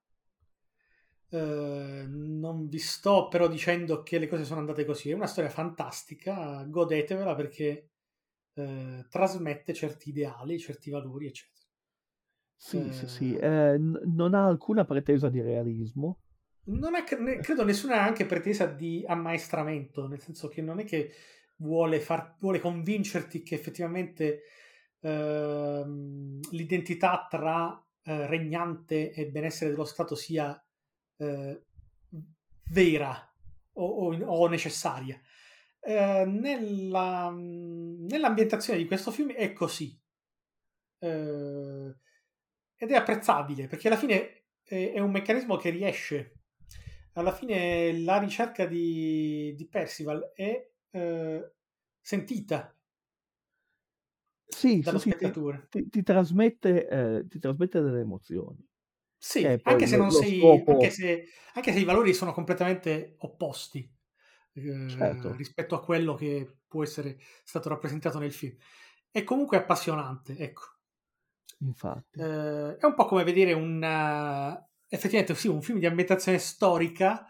Eh, non vi sto però dicendo che le cose sono andate così. È una storia fantastica, godetevela perché eh, trasmette certi ideali, certi valori, eccetera. Sì, sì, sì. Eh, Eh, non ha alcuna pretesa di realismo. Non ne- credo nessuna anche pretesa di ammaestramento, nel senso che non è che vuole, far, vuole convincerti che effettivamente ehm, l'identità tra eh, regnante e benessere dello Stato sia eh, vera o, o- o necessaria. Eh, nella- nell'ambientazione di questo film è così. Eh, ed è apprezzabile perché alla fine è un meccanismo che riesce. Alla fine la ricerca di, di Percival è eh, sentita Sì, dallo sì, ti, spettatore. ti- ti trasmette, eh, ti trasmette delle emozioni. Sì, anche se lo, sei, scopo, anche se, anche se i valori sono completamente opposti eh, certo, rispetto a quello che può essere stato rappresentato nel film. È comunque appassionante, ecco. infatti. Eh, è un po' come vedere un eh, effettivamente sì, un film di ambientazione storica,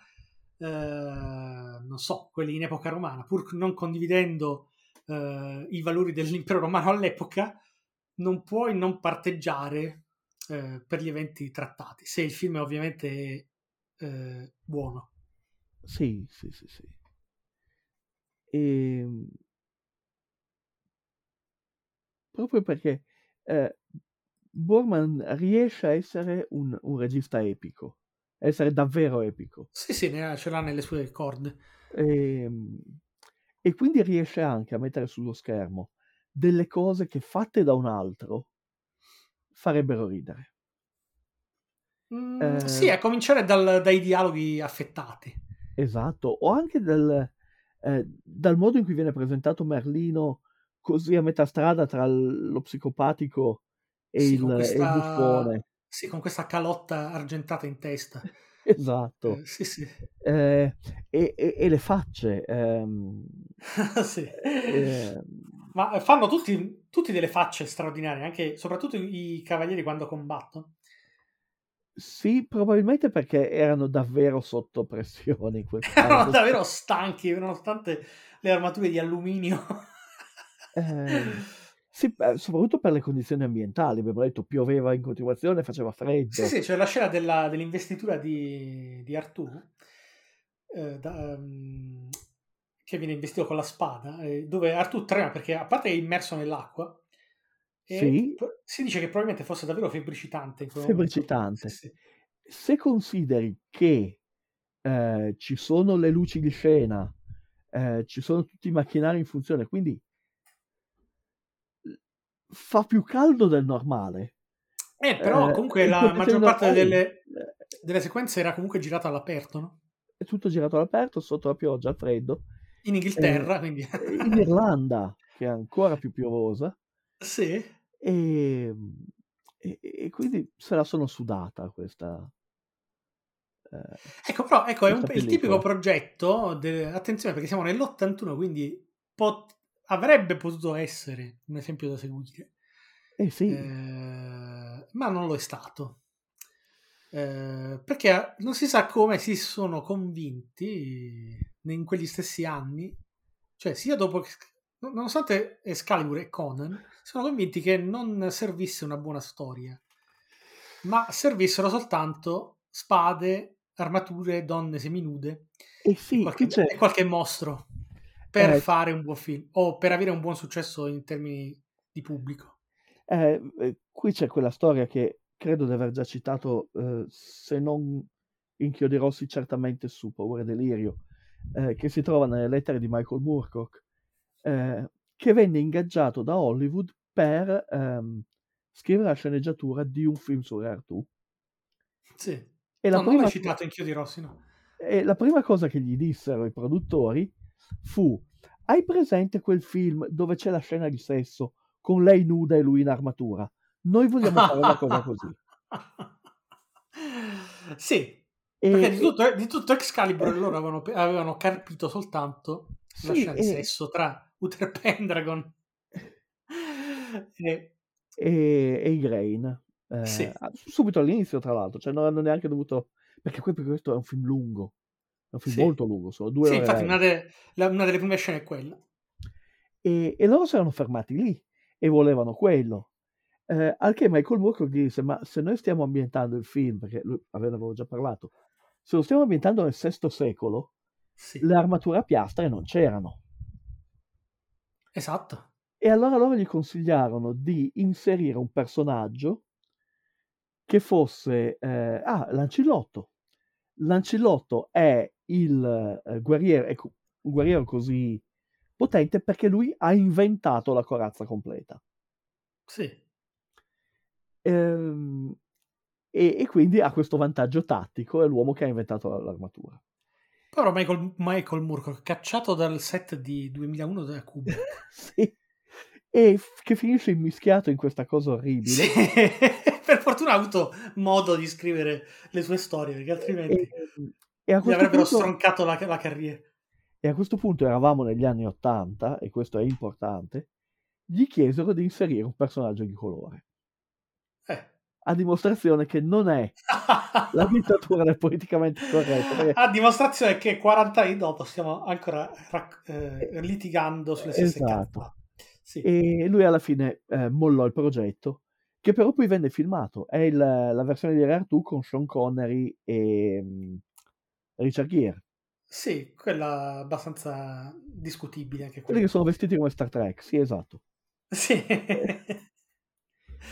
eh, non so, quelli in epoca romana, pur non condividendo eh, i valori dell'impero romano all'epoca, non puoi non parteggiare eh, per gli eventi trattati, se il film è ovviamente eh, buono. Sì, sì, sì, sì. E, proprio perché eh, Borman riesce a essere un, un regista epico, a essere davvero epico. Sì, sì, ne ha- ce l'ha nelle sue corde. E, e quindi riesce anche a mettere sullo schermo delle cose che fatte da un altro farebbero ridere. Mm, Eh, sì, a cominciare dal- dai dialoghi affettati. Esatto, o anche del, eh, dal modo in cui viene presentato Merlino così a metà strada tra lo psicopatico e Sì, il, con e il questa, buffone. sì, con questa calotta argentata in testa. Esatto. Eh, sì, sì. Eh, e, e- e le facce. ehm, Sì. ehm, Ma fanno tutti, tutti delle facce straordinarie, anche soprattutto i cavalieri quando combattono. sì, probabilmente perché erano davvero sotto pressione in quel Erano caso. davvero stanchi, nonostante le armature di alluminio. Ehm, sì, soprattutto per le condizioni ambientali. Abbiamo detto pioveva in continuazione, faceva Sì, freddo. sì, c'è la scena della- dell'investitura di, di Artù, eh, da- ehm, che viene investito con la spada, eh, dove Artù trema perché a parte è immerso nell'acqua, Sì, si dice che probabilmente fosse davvero febbricitante. Sì, febbricitante. sì. Se consideri che eh, ci sono le luci di scena, eh, ci sono tutti i macchinari in funzione, quindi fa più caldo del normale. Eh, però Eh, comunque la maggior parte delle, eh, delle sequenze era comunque girata all'aperto, no? è tutto girato all'aperto, sotto la pioggia, al freddo. In Eh, Inghilterra, quindi... in Irlanda, che è ancora più piovosa, sì. e, e- e quindi se la sono sudata questa, eh, Ecco, però ecco, è un- il tipico progetto, de- attenzione perché siamo nell'81, quindi pot- avrebbe potuto essere un esempio da seguire, Eh sì, eh, ma non lo è stato. Eh, perché non si sa come si sono convinti in quegli stessi anni, cioè sia dopo che, nonostante Excalibur e Conan, sono convinti che non servisse una buona storia, ma servissero soltanto spade, armature, donne seminude eh e sì, qualche, qui c'è, e qualche mostro per eh, fare un buon film o per avere un buon successo in termini di pubblico. eh, eh, qui c'è quella storia che credo di aver già citato, eh, se non in Chiodi Rossi, certamente su Paura e Delirio, eh, che si trova nelle lettere di Michael Moorcock, eh, che venne ingaggiato da Hollywood per ehm, scrivere la sceneggiatura di un film su Artù. Sì. E la, No, non prima, l'hai citato in Chiodi Rossi, no? e la prima cosa che gli dissero i produttori fu: Hai presente quel film dove c'è la scena di sesso con lei nuda e lui in armatura? Noi vogliamo fare una cosa così. sì, E, perché di tutto, di tutto Excalibur loro avevano, avevano carpito soltanto la sì, scena di sesso tra Uther Pendragon e... e, e Grain. eh, Sì, subito all'inizio, tra l'altro, cioè non hanno neanche dovuto. Perché poi questo è un film lungo, è un film sì. molto lungo, sono due Sì, ore e infatti una, de- la- una delle prime scene è quella. E, e loro si erano fermati lì e volevano quello. Eh, al che Michael gli disse: Ma se noi stiamo ambientando il film, perché lui avevo già parlato, se lo stiamo ambientando nel VI secolo, Sì, le armature a piastre non c'erano. esatto. E allora loro gli consigliarono di inserire un personaggio che fosse eh, ah, Lancillotto. Lancillotto è il eh, guerriero, ecco, un guerriero così potente perché lui ha inventato la corazza completa. Sì. Ehm, e, e quindi ha questo vantaggio tattico, è l'uomo che ha inventato la- l'armatura. Però Michael, Michael Moorcock, cacciato dal set di 2001 da Kubrick. sì. E f- che finisce immischiato in questa cosa orribile. Sì, per fortuna ha avuto modo di scrivere le sue storie, perché altrimenti e a gli avrebbero punto stroncato la, la carriera. E a questo punto eravamo negli anni Ottanta, e questo è importante, gli chiesero di inserire un personaggio di colore, Eh. a dimostrazione che non è la dittatura del politicamente corretto. perché- A dimostrazione che 40 anni dopo stiamo ancora rac- eh, eh, litigando sulle stesse esatto. cazzate. Sì. E lui alla fine eh, mollò il progetto, che però poi venne filmato. È il- la versione di Rare 2 con Sean Connery e mm, Richard Gere, Sì, quella abbastanza discutibile anche quelli che sono vestiti come Star Trek, sì, esatto. Sì.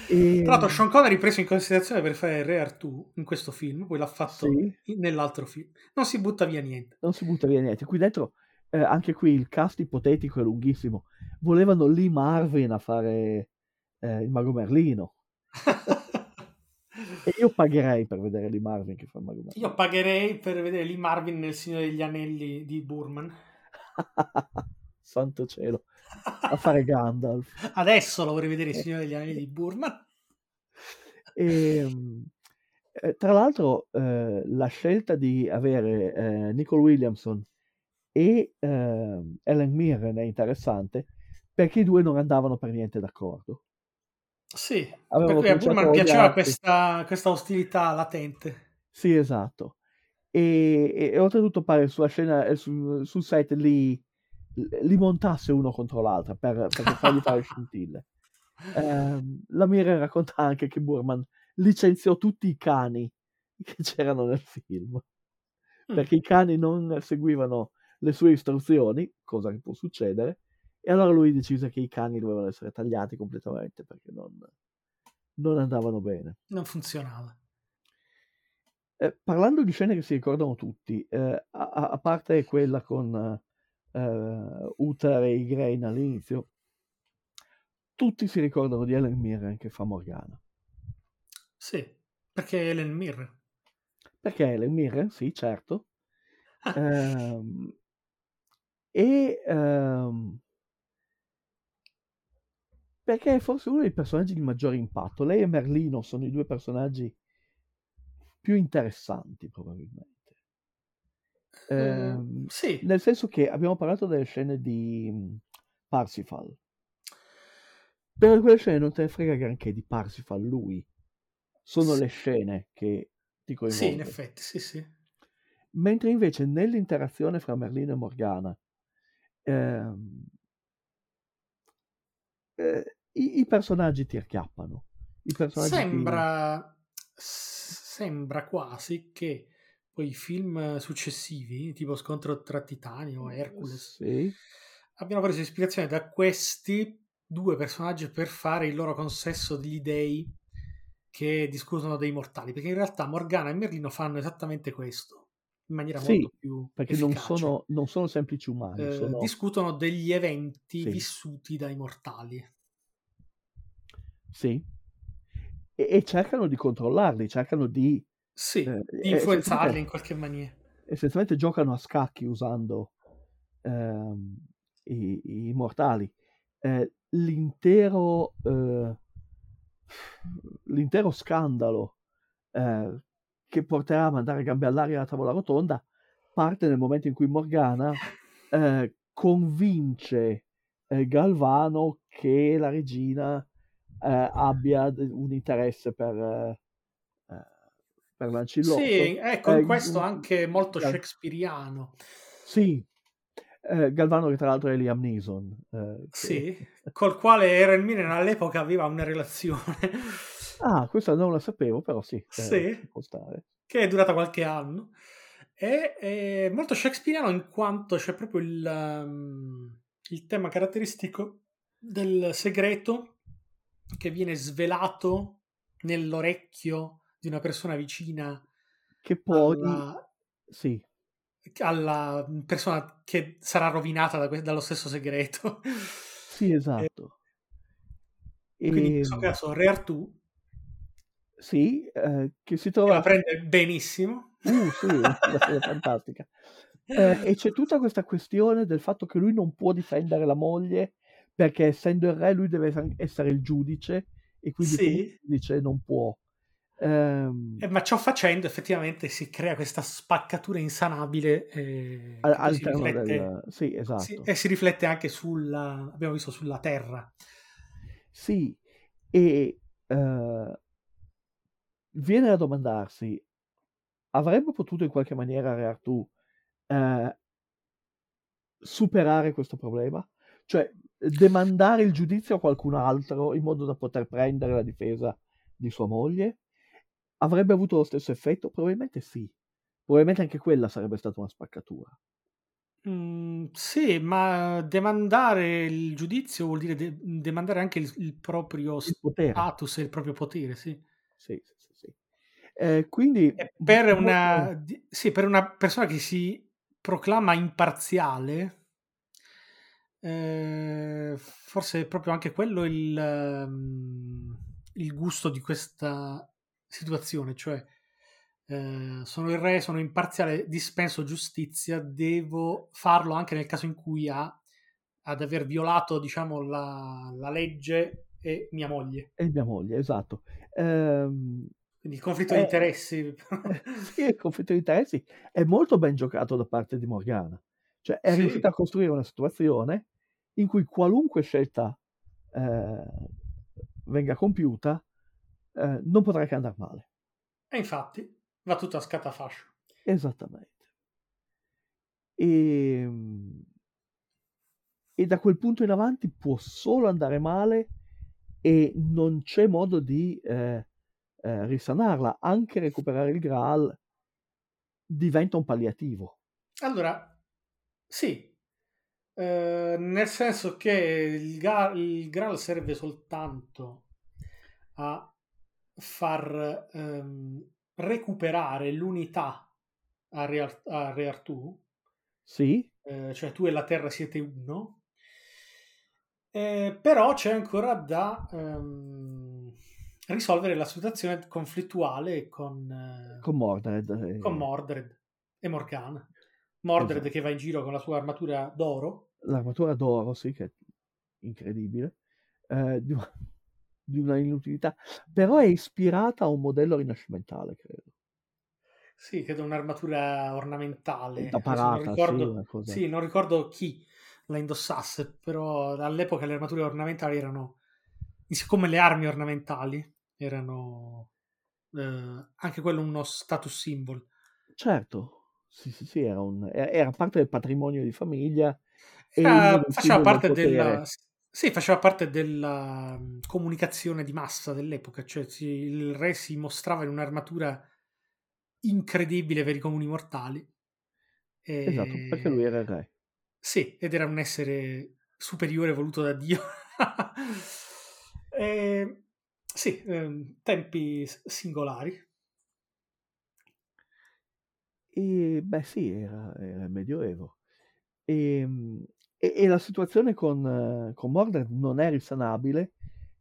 E, Tra l'altro Sean Connery preso in considerazione per fare Re Artù in questo film, poi l'ha fatto sì, nell'altro film. Non si butta via niente. non si butta via niente. Qui dentro eh, anche qui il cast ipotetico è lunghissimo. Volevano Lee Marvin a fare eh, il mago Merlino. e io pagherei per vedere Lee Marvin che fa Merlino. Io pagherei per vedere Lee Marvin nel Signore degli Anelli di Burman. Santo cielo. A fare Gandalf. Adesso lo vorrei vedere il Signore degli Anelli di Burman. E, ehm, eh, tra l'altro, eh, la scelta di avere eh, Nicole Williamson e eh, Ellen Mirren è interessante perché i due non andavano per niente d'accordo. Sì, Avevano per cui a Burman piaceva questa, questa ostilità latente. Sì, esatto. E, e- e oltretutto pare sulla scena, eh, sul, sul set li, li montasse uno contro l'altra per, per fargli fare scintille. Ehm, la Mirren racconta anche che Burman licenziò tutti i cani che c'erano nel film Mm. perché i cani non seguivano le sue istruzioni, cosa che può succedere, e allora lui decise che i cani dovevano essere tagliati completamente perché non, non andavano bene. Non funzionava. Eh, parlando di scene che si ricordano tutti, eh, a, a- parte quella con eh, Uther e Igraine all'inizio, tutti si ricordano di Ellen Mirren che fa Morgana. Sì, perché Ellen Mirren. Perché Ellen Mirren, sì, certo. Ehm, e ehm, perché è forse uno dei personaggi di maggiore impatto. Lei e Merlino sono i due personaggi più interessanti, probabilmente. Ehm, sì, nel senso che abbiamo parlato delle scene di mm, Parsifal. Per quelle scene non te ne frega granché di Parsifal, lui. Sono Sì. le scene che ti sì, in coinvolgono. effetti, sì, sì. Mentre invece nell'interazione fra Merlino e Morgana, ehm, eh, i, i personaggi ti acchiappano. I personaggi ti- Sembra, sembra quasi che poi i film successivi, tipo Scontro tra Titani o Hercules, Sì, abbiano preso ispirazione da questi due personaggi per fare il loro consesso degli dei che discutono dei mortali, perché in realtà Morgana e Merlino fanno esattamente questo, in maniera Sì, molto più perché non sono, non sono semplici umani, Eh, sono... discutono degli eventi Sì. vissuti dai mortali. Sì. E, e cercano di controllarli, cercano di... Sì, eh, di influenzarli in qualche maniera. essenzialmente giocano a scacchi usando ehm, i, i mortali. Eh, l'intero, eh, l'intero scandalo eh, che porterà a mandare gambe all'aria la tavola rotonda parte nel momento in cui Morgana eh, convince eh, Galvano che la regina eh, abbia un interesse per, eh, eh, per Lancillotto. Sì, ecco, Eh, questo mm, anche molto Gal- shakespeariano. Sì, eh, Galvano che tra l'altro è Liam Neeson. che- Sì, col quale Eren Mirren all'epoca aveva una relazione Ah, questa non la sapevo, però sì, Sì. ci può stare. che è durata qualche anno. E è molto shakespeariano in quanto c'è proprio il, um, il tema caratteristico del segreto che viene svelato nell'orecchio di una persona vicina Che poi, alla, sì, alla persona che sarà rovinata da que- dallo stesso segreto. sì, esatto. Quindi in E, questo caso Re Artù sì, eh, che si che la trova... prende benissimo. Uh, sì, una serie fantastica. Eh, e c'è tutta questa questione del fatto che lui non può difendere la moglie perché essendo il re lui deve essere il giudice e quindi Sì. come giudice non può. Ehm, Eh, ma ciò facendo effettivamente si crea questa spaccatura insanabile eh, a- poi si all'interno riflette, del... Sì, esatto. si- e si riflette anche sulla, abbiamo visto, sulla terra. Sì, e eh, viene da domandarsi, avrebbe potuto in qualche maniera Re Artù eh, superare questo problema? Cioè, demandare il giudizio a qualcun altro in modo da poter prendere la difesa di sua moglie? Avrebbe avuto lo stesso effetto? Probabilmente sì. Probabilmente anche quella sarebbe stata una spaccatura. Mm, sì, ma demandare il giudizio vuol dire de- demandare anche il, il proprio Il status e il proprio potere, sì. Sì, sì, sì, sì. Eh, quindi... Per molto- una, sì, per una persona che si proclama imparziale, eh, forse è proprio anche quello il, um, il gusto di questa situazione, cioè eh, sono il re, sono imparziale, dispenso giustizia, devo farlo anche nel caso in cui ha ad aver violato, diciamo, la, la legge e mia moglie. E mia moglie, esatto. Ehm, Quindi il conflitto di eh, interessi. sì, il conflitto di interessi è molto ben giocato da parte di Morgana. Cioè è Sì. riuscita a costruire una situazione in cui qualunque scelta eh, venga compiuta eh, non potrà che andare male. e infatti va tutto a scatafascio. Esattamente. E, e da quel punto in avanti può solo andare male e non c'è modo di eh, eh, risanarla. Anche recuperare il Graal diventa un palliativo. Allora, sì, eh, nel senso che il, Ga- il Graal serve soltanto a far ehm, recuperare l'unità a Re, Ar- a Re Artù, Sì, eh, cioè tu e la Terra siete uno, Eh, però c'è ancora da ehm, risolvere la situazione conflittuale con, eh, con Mordred. eh, con Mordred e Morgana. Mordred Esatto. che va in giro con la sua armatura d'oro. l'armatura d'oro, sì, che è incredibile, eh, di, una, di una inutilità, però è ispirata a un modello rinascimentale, credo. Sì, credo un'armatura ornamentale. Da non parata, sì, ricordo, cosa. sì, non ricordo chi la indossasse, però all'epoca le armature ornamentali erano, come le armi ornamentali, erano eh, anche quello uno status symbol. Certo, sì, sì, sì, era, un- era- parte del patrimonio di famiglia e dei faceva parte del della, sì, faceva parte della mm, comunicazione di massa dell'epoca, cioè il re si mostrava in un'armatura incredibile per i comuni mortali. Esatto, perché lui E- era il re. Sì, ed era un essere superiore voluto da Dio. E- sì, ehm, tempi singolari. E beh sì, era, era il Medioevo. Ehm, E, e la situazione con, eh, con Mordred non è risanabile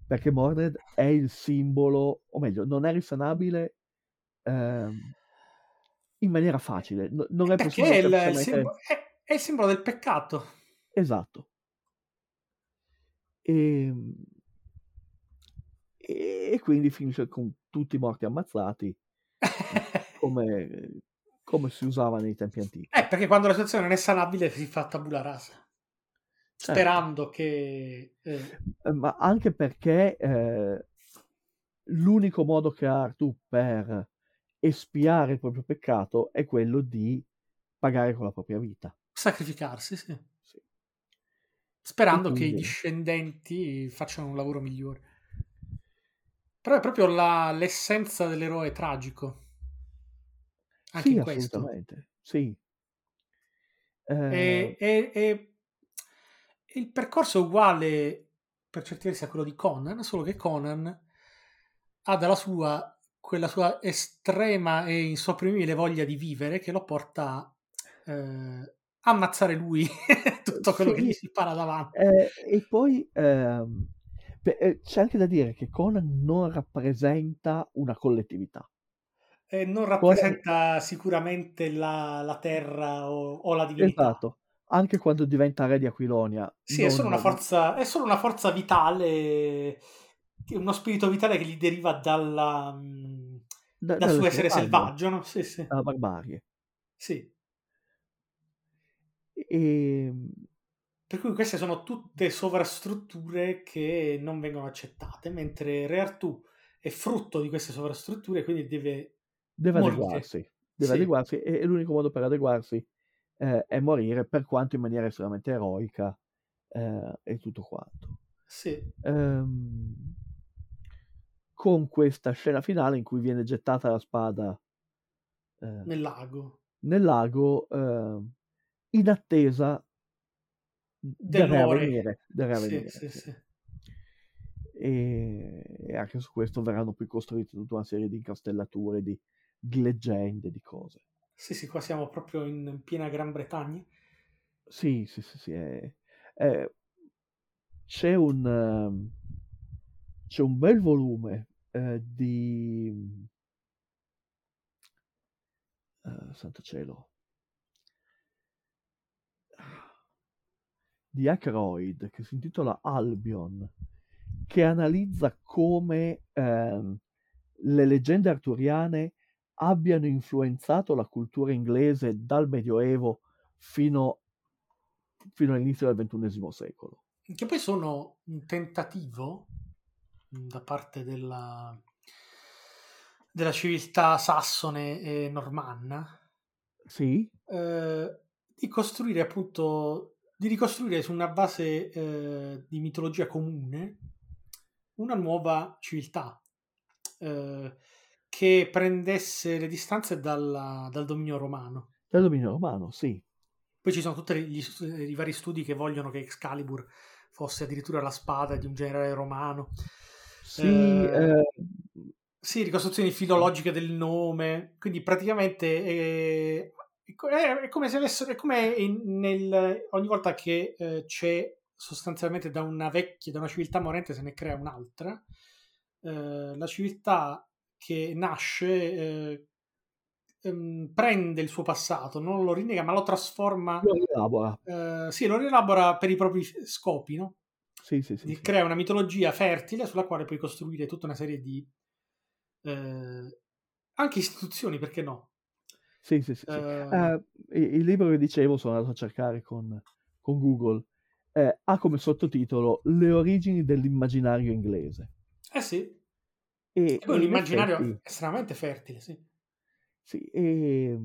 perché Mordred è il simbolo, o meglio, non è risanabile ehm, in maniera facile. No- non è Perché possibile è il, il semplicemente... simbolo, è- è il simbolo del peccato. Esatto. Ehm, E, e quindi finisce con tutti morti ammazzati come, come si usava nei tempi antichi. Eh, perché quando la situazione non è sanabile si fa tabula rasa. Certo. Sperando che... eh, Eh, ma anche perché eh, l'unico modo che ha Artù per espiare il proprio peccato è quello di pagare con la propria vita. sacrificarsi, sì. Sì. Sperando E che i quindi- discendenti facciano un lavoro migliore. Però è proprio la- l'essenza dell'eroe tragico. Anche Sì, in questo. assolutamente. Sì. Eh, E, e- e- e il percorso è uguale per certi versi a quello di Conan, solo che Conan ha dalla sua quella sua estrema e insopprimibile voglia di vivere che lo porta a eh, ammazzare lui tutto quello che Sì. gli si para davanti. Eh, e poi ehm, beh, eh, c'è anche da dire che Conan non rappresenta una collettività. E non rappresenta sicuramente la, la terra o, o la divinità. Esatto, anche quando diventa re di Aquilonia. Sì, è solo, non- una forza, è solo una forza vitale, uno spirito vitale che gli deriva dalla, mh, da- dal suo essere selvaggio, selvaggio, no? Sì, sì. dalla barbarie. sì. E, Per cui queste sono tutte sovrastrutture che non vengono accettate, mentre Re Artù è frutto di queste sovrastrutture, quindi deve... deve Morire. adeguarsi, deve Sì. adeguarsi e, e l'unico modo per adeguarsi eh, è morire, per quanto in maniera estremamente eroica eh, e tutto quanto. Sì, Ehm, con questa scena finale in cui viene gettata la spada eh, nel lago. nel lago eh, in attesa del reavvenire, del reavvenire, sì, sì. sì. E, e anche su questo verranno poi costruite tutta una serie di incastellature, di, di leggende, di cose. Sì, sì, qua siamo proprio in piena Gran Bretagna. Sì, sì, sì, sì. È, Eh, c'è un, ehm, c'è un bel volume eh, di... eh, santo cielo. Di Ackroyd che si intitola Albion, che analizza come ehm, le leggende arturiane abbiano influenzato la cultura inglese dal Medioevo fino, fino all'inizio del XXI secolo. Che poi sono un tentativo da parte della, della civiltà sassone e normanna Sì, eh, di costruire appunto di ricostruire su una base eh, di mitologia comune una nuova civiltà eh, che prendesse le distanze dalla- dal dominio romano. del dominio romano, sì. Poi ci sono tutti i vari studi che vogliono che Excalibur fosse addirittura la spada di un generale romano. Sì, Eh, eh, Sì, ricostruzioni filologiche del nome, quindi praticamente è, è è- come se avessero, è come nel- ogni volta che eh, c'è sostanzialmente da una vecchia, da una civiltà morente se ne crea un'altra, eh, la civiltà che nasce eh, ehm, prende il suo passato, non lo rinnega, ma lo trasforma, lo rielabora. eh, sì, lo rielabora per i propri scopi, no? Sì, sì, sì, crea una mitologia fertile sulla quale puoi costruire tutta una serie di eh, anche istituzioni, perché no? Sì, sì, sì, sì. Il il libro che dicevo sono andato a cercare con, con Google. eh, ha come sottotitolo Le origini dell'immaginario inglese. eh sì, E, un in immaginario effetti, estremamente fertile, sì. sì, e,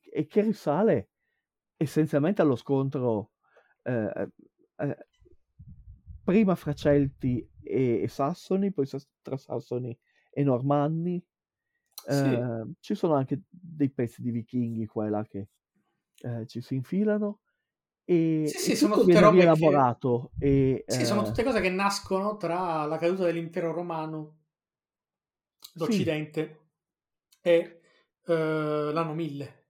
e che risale essenzialmente allo scontro eh, eh, prima fra Celti e, e Sassoni, poi tra Sassoni e Normanni. Sì, Eh, ci sono anche dei pezzi di vichinghi qua e là che eh, ci si infilano e, sì, sì, e sono tutte robe che... e Sì, sono eh, tutte cose che nascono tra la caduta dell'impero romano sì, d'Occidente e eh, l'anno 1000.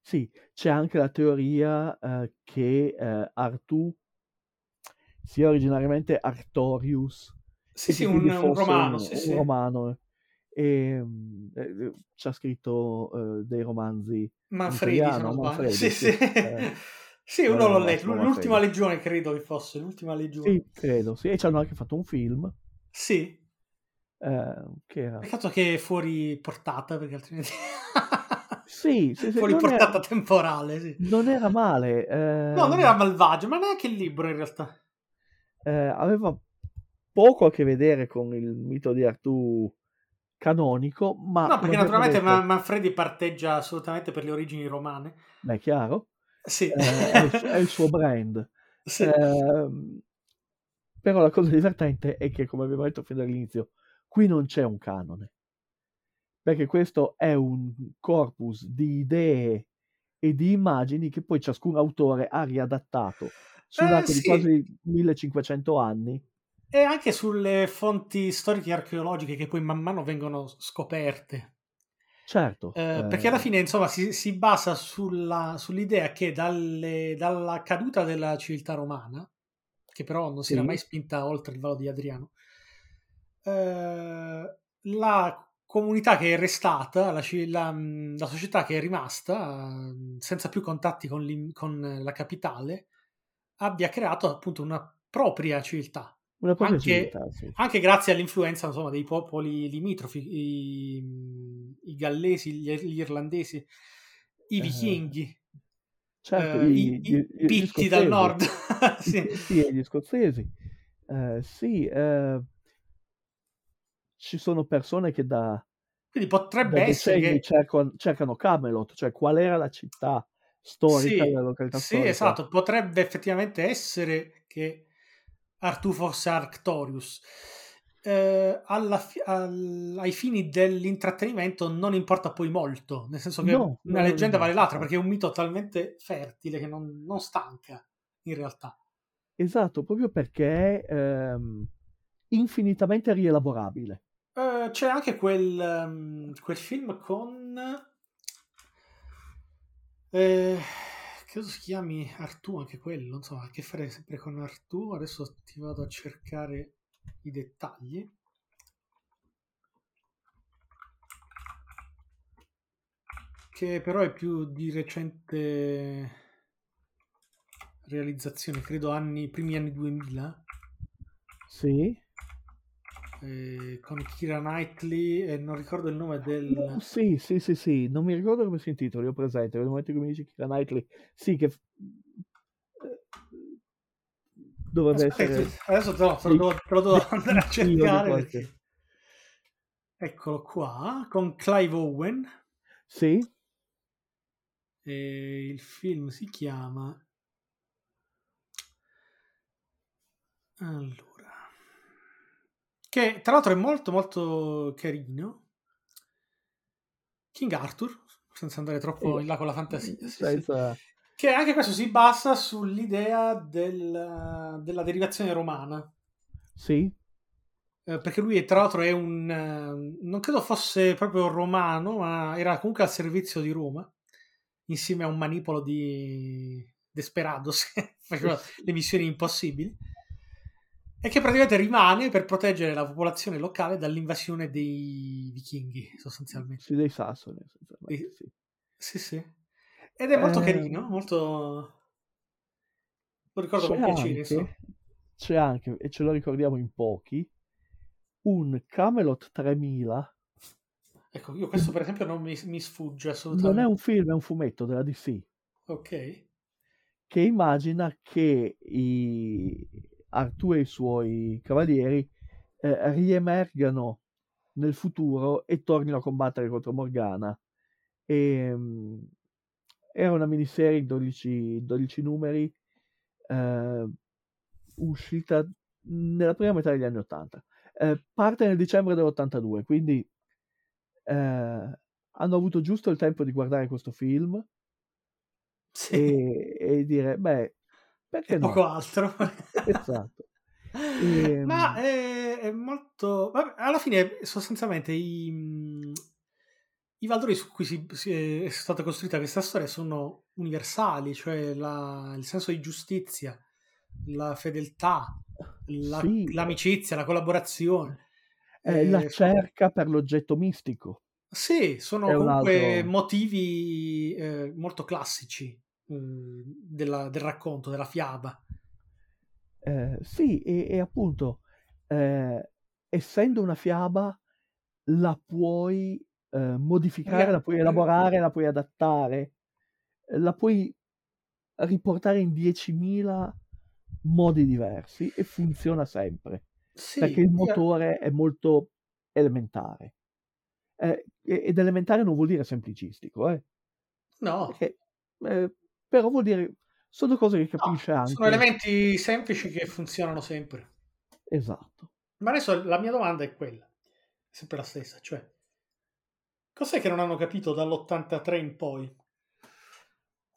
sì, c'è anche la teoria eh, che eh, Artù sia originariamente Artorius Sì, sì, un, un romano, un, sì, un sì. romano e mm, eh, ci ha scritto eh, dei romanzi Manfredi, se italiano, sbaglio. Manfredi, Sì, sì, sì. eh, Sì, uno l'ho eh, letto. L'ultima Manfredi. legione credo che fosse, l'ultima legione. Sì, credo, sì, e ci hanno anche fatto un film Sì, eh, che era... peccato che è fuori portata, perché altrimenti... Sì, sì, sì, fuori non era, portata temporale, sì. non era male, No, non ehm, era malvagio, ma neanche il libro in realtà. eh, aveva poco a che vedere con il mito di Artù canonico, ma No, perché naturalmente detto, Manfredi parteggia assolutamente per le origini romane. beh, è chiaro, Sì. eh, è, il, su- è il suo brand. Sì. Ehm, però la cosa divertente è che, come abbiamo detto fin dall'inizio, qui non c'è un canone, perché questo è un corpus di idee e di immagini che poi ciascun autore ha riadattato sull'arco Eh, di sì. quasi 1500 anni. E anche sulle fonti storiche e archeologiche che poi man mano vengono scoperte. Certo, Eh, perché alla eh, fine, insomma, si, si basa sulla, sull'idea che dalle- dalla caduta della civiltà romana, che però non si era sì, mai spinta oltre il Valo di Adriano, eh, la comunità che è restata, la, la, mh, la società che è rimasta, mh, senza più contatti con, con la capitale, abbia creato appunto una propria civiltà. una propria Anche, civiltà, sì. anche grazie all'influenza insomma, dei popoli limitrofi, i, i gallesi, gli, gli irlandesi, i Eh, vichinghi, certo, eh, i, i, i pitti dal nord. Sì. e gli scozzesi. Eh, sì, eh, ci sono persone che da, Quindi da potrebbe essere decenni che cercano, cercano Camelot, cioè qual era la città storica, sì, la località sì, storica. esatto, potrebbe effettivamente essere che Artù fosse Arctorius. Eh, alla al- ai fini dell'intrattenimento non importa poi molto, nel senso che No, una leggenda vale l'altra, perché è un mito talmente fertile che non, non stanca in realtà. Esatto, proprio perché è ehm, infinitamente rielaborabile. C'è anche quel, ehm, quel film con... eh, credo si chiami Artù anche quello, so, ha a che fare sempre con Artù. Adesso ti vado a cercare i dettagli. Che però è più di recente realizzazione, credo anni, primi anni 2000, Sì. Eh, con Kira Knightley e non ricordo il nome No, del... sì, sì, sì, sì, non mi ricordo come si intitola, ho presente, nel momento che mi dici Keira Knightley, sì, che eh, dovrebbe Aspetta, essere adesso te lo, te lo te lo devo andare a cercare perché... Eccolo qua, con Clive Owen. Sì, E il film si chiama... Allora... Che tra l'altro è molto molto carino. King Arthur, senza andare troppo in là con la fantasia. Sì, sì. senza... Che anche questo si basa sull'idea del- della derivazione romana. Sì, Eh, perché lui tra l'altro è un... eh, non credo fosse proprio romano, ma era comunque al servizio di Roma, insieme a un manipolo di Desperados che faceva le missioni impossibili, e che praticamente rimane per proteggere la popolazione locale dall'invasione dei vichinghi, sostanzialmente. sì, dei Sassoni, essenzialmente, Sì, sì. sì. Ed è molto Eh, carino, molto... Lo ricordo con piacere, c'è anche, e ce lo ricordiamo in pochi, un Camelot 3000, Ecco, io questo per esempio non mi, mi sfugge non è assolutamente. un film, è un fumetto della DC, Ok. che immagina che i... Artù e i suoi cavalieri eh, riemergano nel futuro e tornino a combattere contro Morgana. E, mm, era una miniserie in 12, 12 numeri eh, uscita nella prima metà degli anni 80. Eh, parte nel dicembre dell'82, quindi eh, hanno avuto giusto il tempo di guardare questo film Sì, e, e dire, beh, perché e poco no? altro. Esatto. Ma Ehm, è, è molto... vabbè, alla fine sostanzialmente i, mm, i valori su cui si, si è, è stata costruita questa storia sono universali, cioè la- il senso di giustizia, la fedeltà, la- sì, l'amicizia, la collaborazione. eh, la Eh, sono- cerca per l'oggetto mistico Sì, sono è un comunque altro... motivi eh, molto classici eh, della- del racconto, della fiaba. Eh, sì, e, e appunto, eh, essendo una fiaba, la puoi eh, modificare, la puoi elaborare, la puoi adattare, eh, la puoi riportare in 10.000 modi diversi e funziona sempre, perché Sì, il io- motore è molto elementare. Eh, ed elementare non vuol dire semplicistico, eh, no, perché, eh, però vuol dire, sono cose che no, capisce sono anche... elementi semplici che funzionano sempre. Esatto. Ma adesso la mia domanda è quella, sempre la stessa, cioè, cos'è che non hanno capito dall'83 in poi?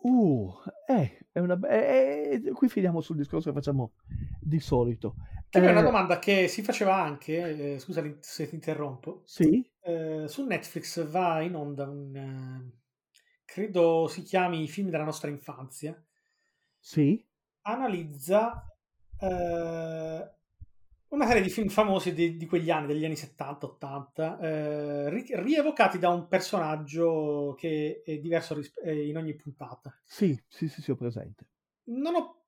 Uh, eh, è una, be- eh, eh, qui finiamo sul discorso che facciamo di solito. Che poi è una Eh, domanda che si faceva anche, eh, scusa se ti interrompo, sì, eh, su Netflix va in onda un, eh, credo si chiami I film della nostra infanzia, sì, analizza eh, una serie di film famosi di, di quegli anni, degli anni 70-80, eh, ri- rievocati da un personaggio che è diverso ris- eh, in ogni puntata. sì, sì, sì, sì, ho presente. Non ho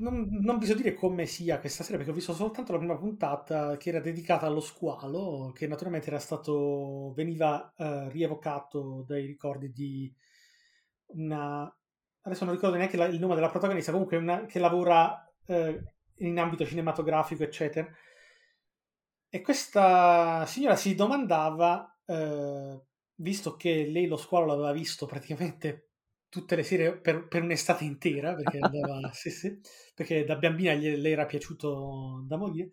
non, non vi dire come sia questa serie perché ho visto soltanto la prima puntata che era dedicata allo squalo, che naturalmente era stato veniva eh, rievocato dai ricordi di una adesso non ricordo neanche la- il nome della protagonista, comunque una che lavora eh, in ambito cinematografico, eccetera. E questa signora si domandava, eh, visto che lei lo squalo l'aveva visto praticamente tutte le sere per, per un'estate intera, perché, andava, sì, sì, perché da bambina gli- le era piaciuto da morire,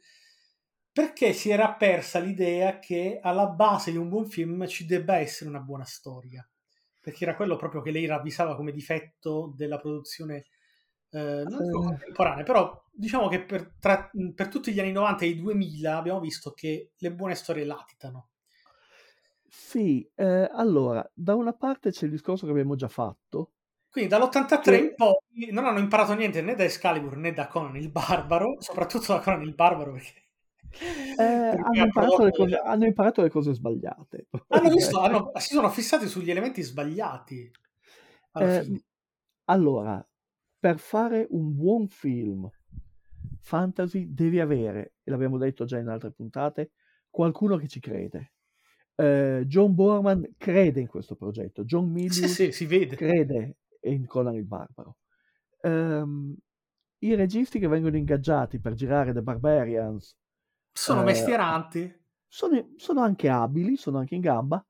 perché si era persa l'idea che alla base di un buon film ci debba essere una buona storia. Perché era quello proprio che lei ravvisava come difetto della produzione, eh, non dico Eh, contemporanea, però diciamo che per, tra- per tutti gli anni 90 e i 2000 abbiamo visto che le buone storie latitano. Sì, eh, allora, da una parte c'è il discorso che abbiamo già fatto, Quindi dall'83 Che- in poi non hanno imparato niente né da Excalibur né da Conan il Barbaro, soprattutto da Conan il Barbaro perché... Eh, hanno, ha imparato cose, hanno imparato le cose sbagliate. hanno visto, hanno- si sono fissati sugli elementi sbagliati. Eh, allora, per fare un buon film fantasy devi avere, e l'abbiamo detto già in altre puntate, qualcuno che ci crede. Eh, John Borman crede in questo progetto, John Milius Sì, sì, si vede. crede in Conan il Barbaro. Ehm, I registi che vengono ingaggiati per girare The Barbarians Sono eh, mestieranti. sono, sono anche abili, sono anche in gamba,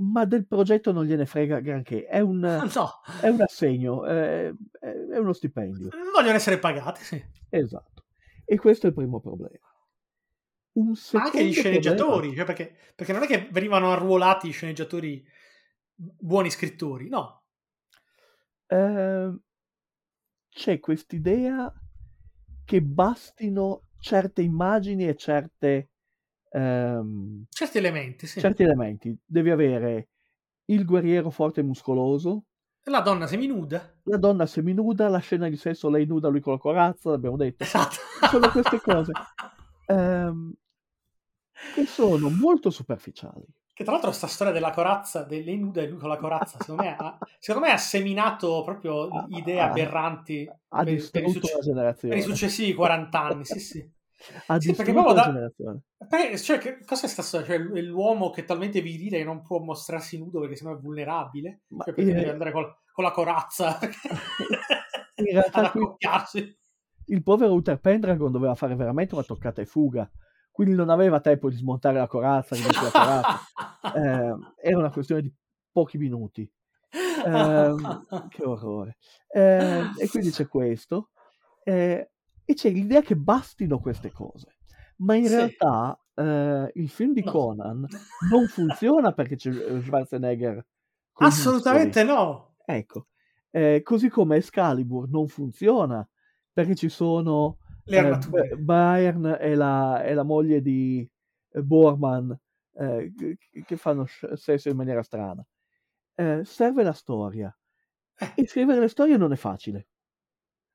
ma del progetto non gliene frega granché. È un, No, è un assegno, è- è uno stipendio. vogliono essere pagati, sì. Esatto. E questo è il primo problema. Un Ma anche gli secondo sceneggiatori, cioè perché, perché non è che venivano arruolati i sceneggiatori buoni scrittori, no. ehm, c'è quest'idea che bastino certe immagini e certe, ehm, Certi elementi, sì. certi elementi. Devi avere il guerriero forte e muscoloso, La donna seminuda. la donna seminuda, la scena di sesso, lei nuda, lui con la corazza, l'abbiamo detto. Esatto. Sono queste cose. Ehm, che sono molto superficiali. Che tra l'altro sta storia della corazza, delle nude lui con la corazza, secondo me, ha, secondo me ha seminato proprio idee Ah, aberranti Ha per, per i, succe- per i successivi 40 anni, sì sì. Ha Sì, perché proprio da- generazione. Beh, cioè, che, cos'è sta storia? Cioè, l'uomo che è talmente virile che non può mostrarsi nudo perché sennò è vulnerabile? Ma, Cioè, perché eh, deve andare col- con la corazza In realtà ad accoppiarsi? Il povero Uther Pendragon doveva fare veramente una toccata e fuga, quindi non aveva tempo di smontare la corazza, la corazza. Eh, era una questione di pochi minuti. Ehm, che orrore. Eh, e quindi c'è questo. eh, e c'è l'idea che bastino queste cose. Ma in Sì. realtà eh, il film di No. Conan non funziona perché c'è eh, Schwarzenegger. Assolutamente no. Ecco. Eh, così come Excalibur non funziona perché ci sono Le eh, armature. B- Byrne e la, e la moglie di eh, Borman eh, che- fanno sesso in maniera strana. Eh, serve la storia. Eh. E scrivere le storie non è facile.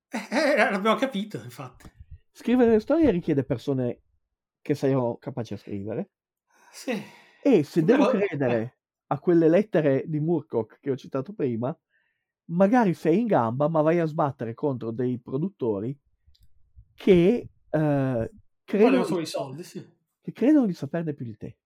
Eh, eh, l'abbiamo capito, infatti. Scrivere le storie richiede persone che siano capaci a scrivere. Sì. E se devo Però- credere a quelle lettere di Murcock che ho citato prima, magari sei in gamba, ma vai a sbattere contro dei produttori che, eh, credono, solo di, i soldi, sì. che credono di saperne più di te.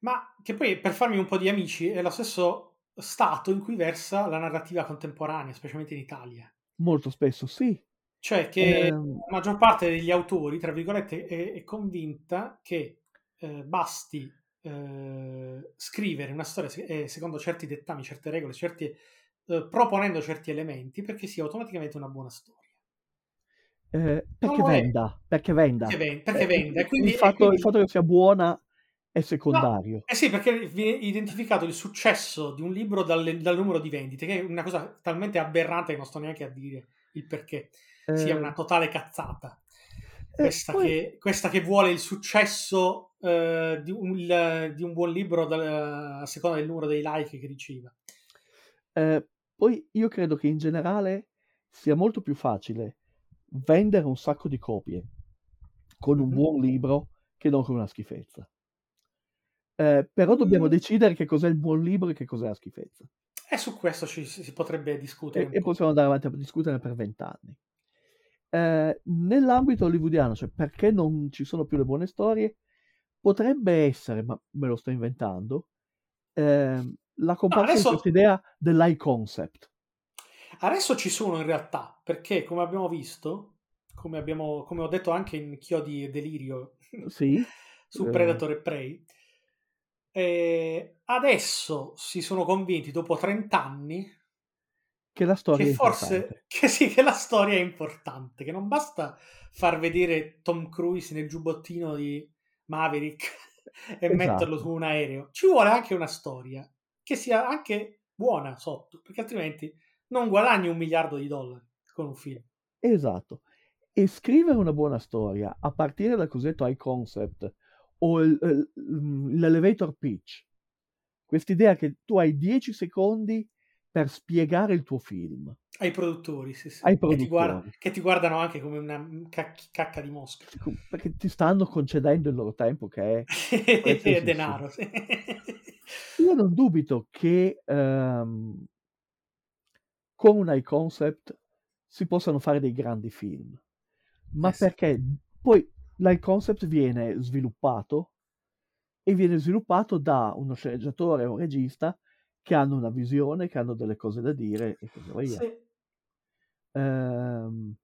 Ma che poi, per farmi un po' di amici, è lo stesso stato in cui versa la narrativa contemporanea, specialmente in Italia. Molto spesso sì. Cioè che Ehm, la maggior parte degli autori, tra virgolette, è, è convinta che eh, basti eh, scrivere una storia eh, secondo certi dettami, certe regole, certi, eh, proponendo certi elementi perché sia automaticamente una buona storia. Eh, perché venda, perché venda. Perché, ven- perché Eh, vende. E quindi, il, fatto, quindi- il fatto che sia buona è secondario. Eh sì, perché viene identificato il successo di un libro dal, dal numero di vendite, che è una cosa talmente aberrante che non sto neanche a dire il perché. Sia Eh, una totale cazzata. eh, Questa, poi- che, questa che vuole il successo eh, di, un, il- di un buon libro dal- a seconda del numero dei like che riceve. Eh, poi io credo che in generale sia molto più facile vendere un sacco di copie con un buon libro che non con una schifezza. Eh, però dobbiamo decidere che cos'è il buon libro e che cos'è la schifezza. E su questo ci, si potrebbe discutere. E, e po'. possiamo andare avanti a discutere per vent'anni. Eh, nell'ambito hollywoodiano, cioè perché non ci sono più le buone storie, potrebbe essere, ma me lo sto inventando, ehm, la comparsa adesso- di questa idea dell'high concept. Adesso ci sono in realtà, perché come abbiamo visto, come, abbiamo, come ho detto anche in Chiodi e Delirio Sì, su Eh. Predator e Prey, eh, adesso si sono convinti dopo 30 anni che la storia che è forse importante. che sì, che la storia è importante, che non basta far vedere Tom Cruise nel giubbottino di Maverick e Esatto. metterlo su un aereo. Ci vuole anche una storia che sia anche buona sotto, perché altrimenti non guadagni un miliardo di dollari con un film. Esatto. E scrivere una buona storia a partire dal cosiddetto high concept o il- il- l'elevator pitch, quest'idea che tu hai 10 secondi per spiegare il tuo film Ai produttori, sì, sì. ai Che ti, guarda- produttori, che ti guardano anche come una cac- cacca di mosca. perché ti stanno concedendo il loro tempo che è preziosissimo. denaro. Io non dubito che ehm, con un high concept si possano fare dei grandi film, ma Eh sì. perché poi l'high concept viene sviluppato e viene sviluppato da uno sceneggiatore un regista che hanno una visione, che hanno delle cose da dire e così via. Sì. Ehm,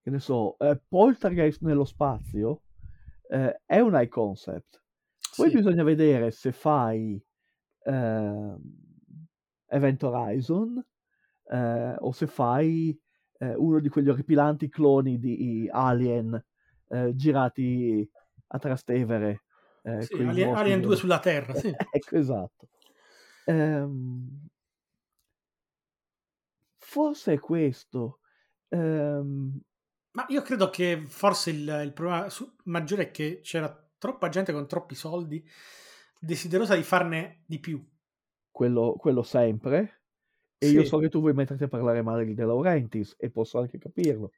che ne so, eh, Poltergeist nello spazio eh, è un high concept. Poi Sì. bisogna vedere se fai ehm, Event Horizon eh, o se fai eh, uno di quegli orripilanti cloni di Alien eh, girati a Trastevere. eh, Sì, Alien, Alien 2 veri. sulla Terra, sì. ecco, esatto. Ehm, forse è questo. Ehm, Ma io credo che forse il, il problema su- maggiore è che c'era troppa gente con troppi soldi desiderosa di farne di più. quello, quello sempre. E io Sì. so che tu vuoi metterti a parlare male di De Laurentiis e posso anche capirlo.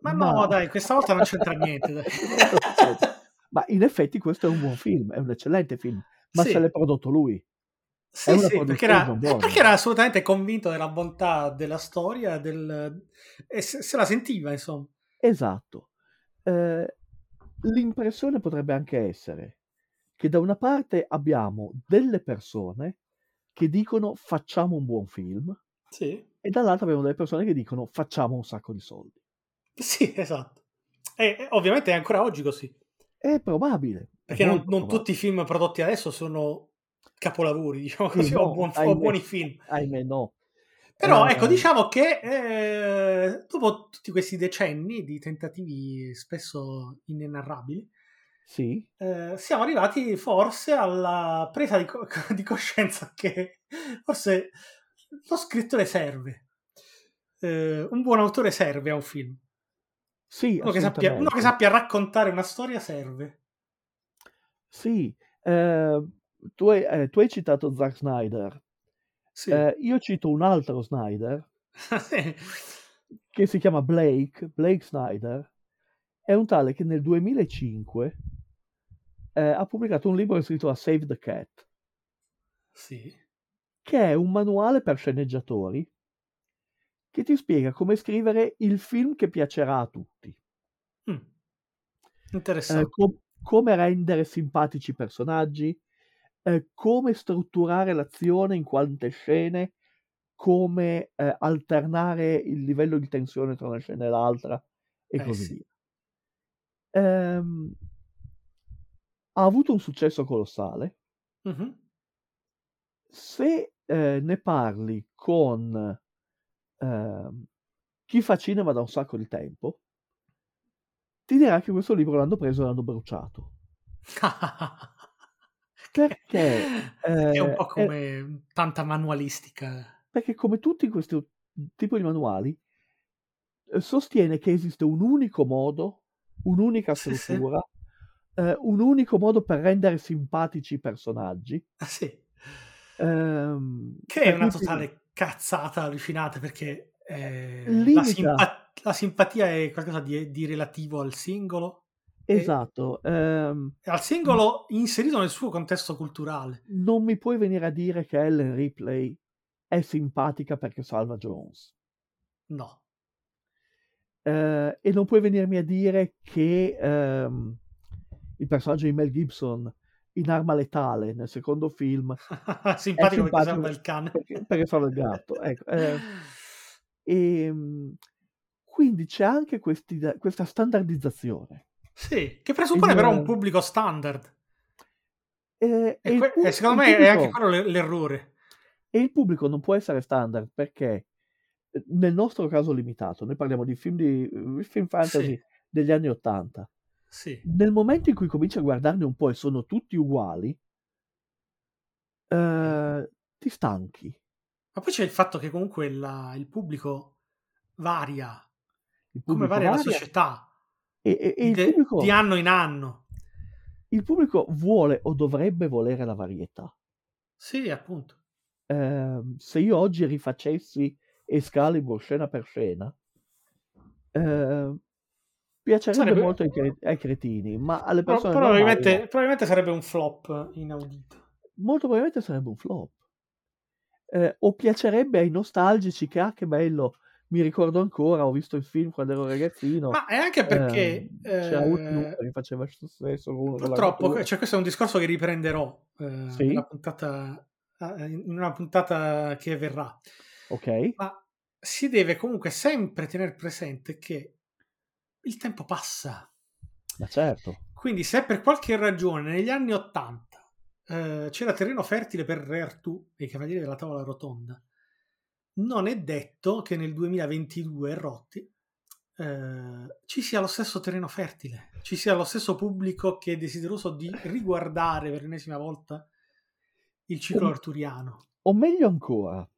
Ma no, dai, questa volta non c'entra niente. Ma in effetti questo è un buon film, è un eccellente film, ma Sì. se l'è prodotto lui. Sì, sì, perché era, perché era assolutamente convinto della bontà della storia del, e se, se la sentiva, insomma. Esatto. Eh, l'impressione potrebbe anche essere che da una parte abbiamo delle persone che dicono facciamo un buon film Sì, e dall'altra abbiamo delle persone che dicono facciamo un sacco di soldi. sì, esatto. E, ovviamente è ancora oggi così, È probabile. è perché non, molto non probabile. tutti i film prodotti adesso sono capolavori, diciamo Sì, così, o, no, buon- o buoni film. Ahimè no. Però Eh, ecco, diciamo che eh, dopo tutti questi decenni di tentativi spesso inenarrabili, Sì, eh, siamo arrivati forse alla presa di, co- di coscienza che forse lo scrittore serve. Eh, un buon autore serve a un film. sì, Uno che, sappia, uno che sappia raccontare una storia serve. Sì, eh, tu hai, eh, tu hai citato Zack Snyder. Sì. Eh, io cito un altro Snyder che si chiama Blake, Blake Snyder. È un tale che nel 2005 eh, ha pubblicato un libro si intitola Save the Cat, Sì. Che è un manuale per sceneggiatori che ti spiega come scrivere il film che piacerà a tutti. Mm. Eh, Interessante. com- come rendere simpatici i personaggi, eh, come strutturare l'azione in quante scene, come eh, alternare il livello di tensione tra una scena e l'altra e Eh, così sì. via. Ehm, ha avuto un successo colossale. Mhm. Se eh, ne parli con ehm, chi fa cinema da un sacco di tempo, ti dirà che questo libro l'hanno preso e l'hanno bruciato. Perché, è un eh, po' è- come tanta manualistica. Perché come tutti questi tipi di manuali, eh, sostiene che esiste un unico modo, un'unica Sì, sì. struttura, eh, un unico modo per rendere simpatici i personaggi. Ah, sì. Ehm, Che è una totale cazzata allucinante perché eh, la, simpa- la simpatia è qualcosa di, di relativo al singolo, Esatto. ehm, al singolo inserito nel suo contesto culturale. non mi puoi venire a dire che Ellen Ripley è simpatica perché salva Jones. No. Eh, e non puoi venirmi a dire che ehm, il personaggio di Mel Gibson in Arma Letale nel secondo film simpatico perché simpatico salva il cane. perché, perché salva il gatto. Ecco, eh, e, quindi c'è anche questi- questa standardizzazione. Sì, che presuppone Il- però un pubblico standard. E, E, que- e secondo me è anche pubblico- quello l'e- l'errore. E il pubblico non può essere standard perché eh, nel nostro caso limitato, noi parliamo di film, di, eh, film fantasy Sì. degli anni Ottanta. Sì. Nel momento in cui cominci a guardarne un po' e sono tutti uguali, eh, ti stanchi. Ma poi c'è il fatto che comunque la- il pubblico varia, Il come pubblico varia la varia società, e, e- e il, de- pubblico, di anno in anno. il pubblico vuole o dovrebbe volere la varietà. Sì, appunto. ehm, se io oggi rifacessi Excalibur scena per scena, ehm, piacerebbe Sarebbe- molto ai, cre- ai cretini, ma alle persone probabilmente, normali no. probabilmente sarebbe un flop inaudito. molto probabilmente sarebbe un flop. Eh, o piacerebbe ai nostalgici che, ah, che bello, mi ricordo ancora, ho visto il film quando ero ragazzino. Ma è anche perché ehm, c'era eh, che faceva lo stesso purtroppo, cioè, questo è un discorso che riprenderò eh, Sì. nella puntata, eh, in una puntata che verrà. Ok, Ma si deve comunque sempre tenere presente che il tempo passa. ma certo. Quindi, se per qualche ragione negli anni 80 eh, c'era terreno fertile per Re Artù e i Cavalieri della Tavola Rotonda, non è detto che nel 2022 Rotti eh, ci sia lo stesso terreno fertile, ci sia lo stesso pubblico che è desideroso di riguardare per l'ennesima volta il ciclo O- arturiano. O meglio ancora,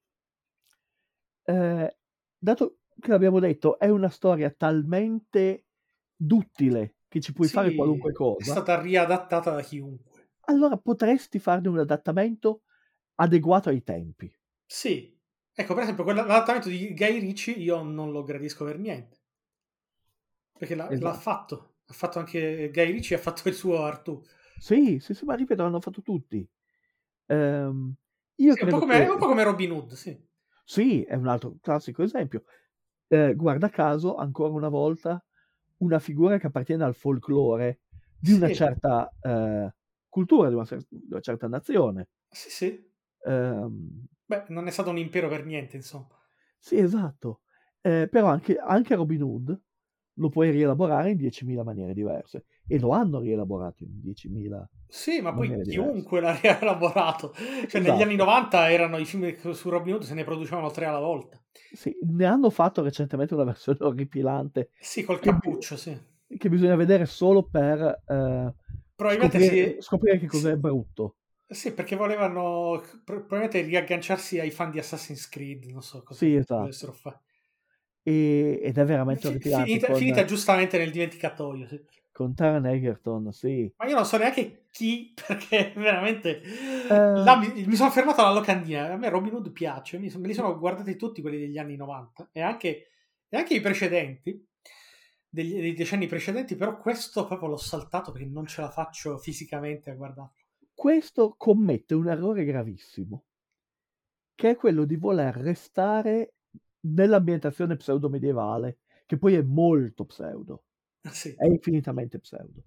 eh, dato che l'abbiamo detto, è una storia talmente duttile che ci puoi fare Sì, qualunque È cosa, stata riadattata da chiunque. allora potresti farne un adattamento adeguato ai tempi. Sì, ecco per esempio l'adattamento di Guy Ricci io non lo gradisco per niente. Perché l'ha, l'ha Esatto. fatto. Ha fatto anche Guy Ricci, ha fatto il suo Artù. Sì, sì, sì, ma ripeto, l'hanno fatto tutti. Ehm, io Sì, è un, credo po come, che... è un po' come Robin Hood, sì. Sì, è un altro classico esempio. Eh, guarda caso, ancora una volta, una figura che appartiene al folklore di una Sì. certa eh, cultura, di una, cer- di una certa nazione. Sì, sì. Ehm, Beh, non è stato un impero per niente, insomma. sì, esatto. Eh, però anche, anche Robin Hood lo puoi rielaborare in 10.000 maniere diverse. E lo hanno rielaborato in 10.000 Sì, ma poi diverse. chiunque l'ha rielaborato. Cioè, negli Esatto. anni 90 erano i film che su Robin Hood, se ne producevano tre alla volta. Sì, ne hanno fatto recentemente una versione orripilante Sì, col Che- cappuccio, sì. che bisogna vedere solo per eh, scoprire, sì. scoprire che cos'è Sì. brutto. Sì, perché volevano pro- probabilmente riagganciarsi ai fan di Assassin's Creed, non so cosa Sì, esatto. fare. E- ed è veramente orripilante finita, con, finita giustamente nel dimenticatoio. sì. Con Taron Egerton, sì. Ma io non so neanche chi, perché veramente là mi, mi sono fermato alla locandina. A me Robin Hood piace, mi me li sono guardati tutti quelli degli anni 90 e anche, e anche i precedenti, degli- dei decenni precedenti, però questo proprio l'ho saltato perché non ce la faccio fisicamente a guardarlo. Questo commette un errore gravissimo, che è quello di voler restare nell'ambientazione pseudo-medievale, che poi è molto pseudo, Sì. è infinitamente pseudo.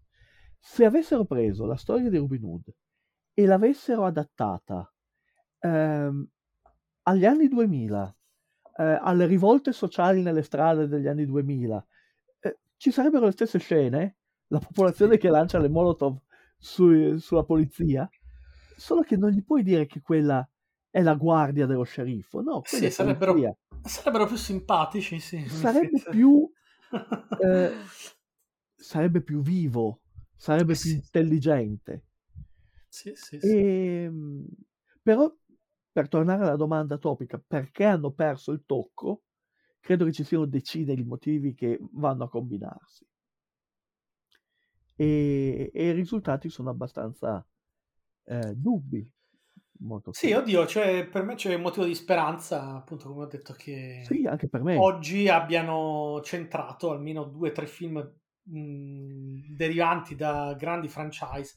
Se avessero preso la storia di Robin Hood e l'avessero adattata ehm, agli anni 2000, eh, alle rivolte sociali nelle strade degli anni 2000, eh, ci sarebbero le stesse scene, la popolazione che lancia le molotov su- sulla polizia, solo che non gli puoi dire che quella è la guardia dello sceriffo, no, Sì, sarebbero, sarebbero più simpatici, sì. Sarebbe più, eh, sarebbe più vivo, sarebbe Eh più sì. intelligente. Sì, sì, sì. Ehm, però, per tornare alla domanda topica, perché hanno perso il tocco, credo che ci siano decine di motivi che vanno a combinarsi. E, e i risultati sono abbastanza eh, dubbi. Molto Sì, chiari. oddio, cioè, per me c'è un motivo di speranza, appunto, come ho detto, che Sì, oggi abbiano centrato almeno due o tre film mh, derivanti da grandi franchise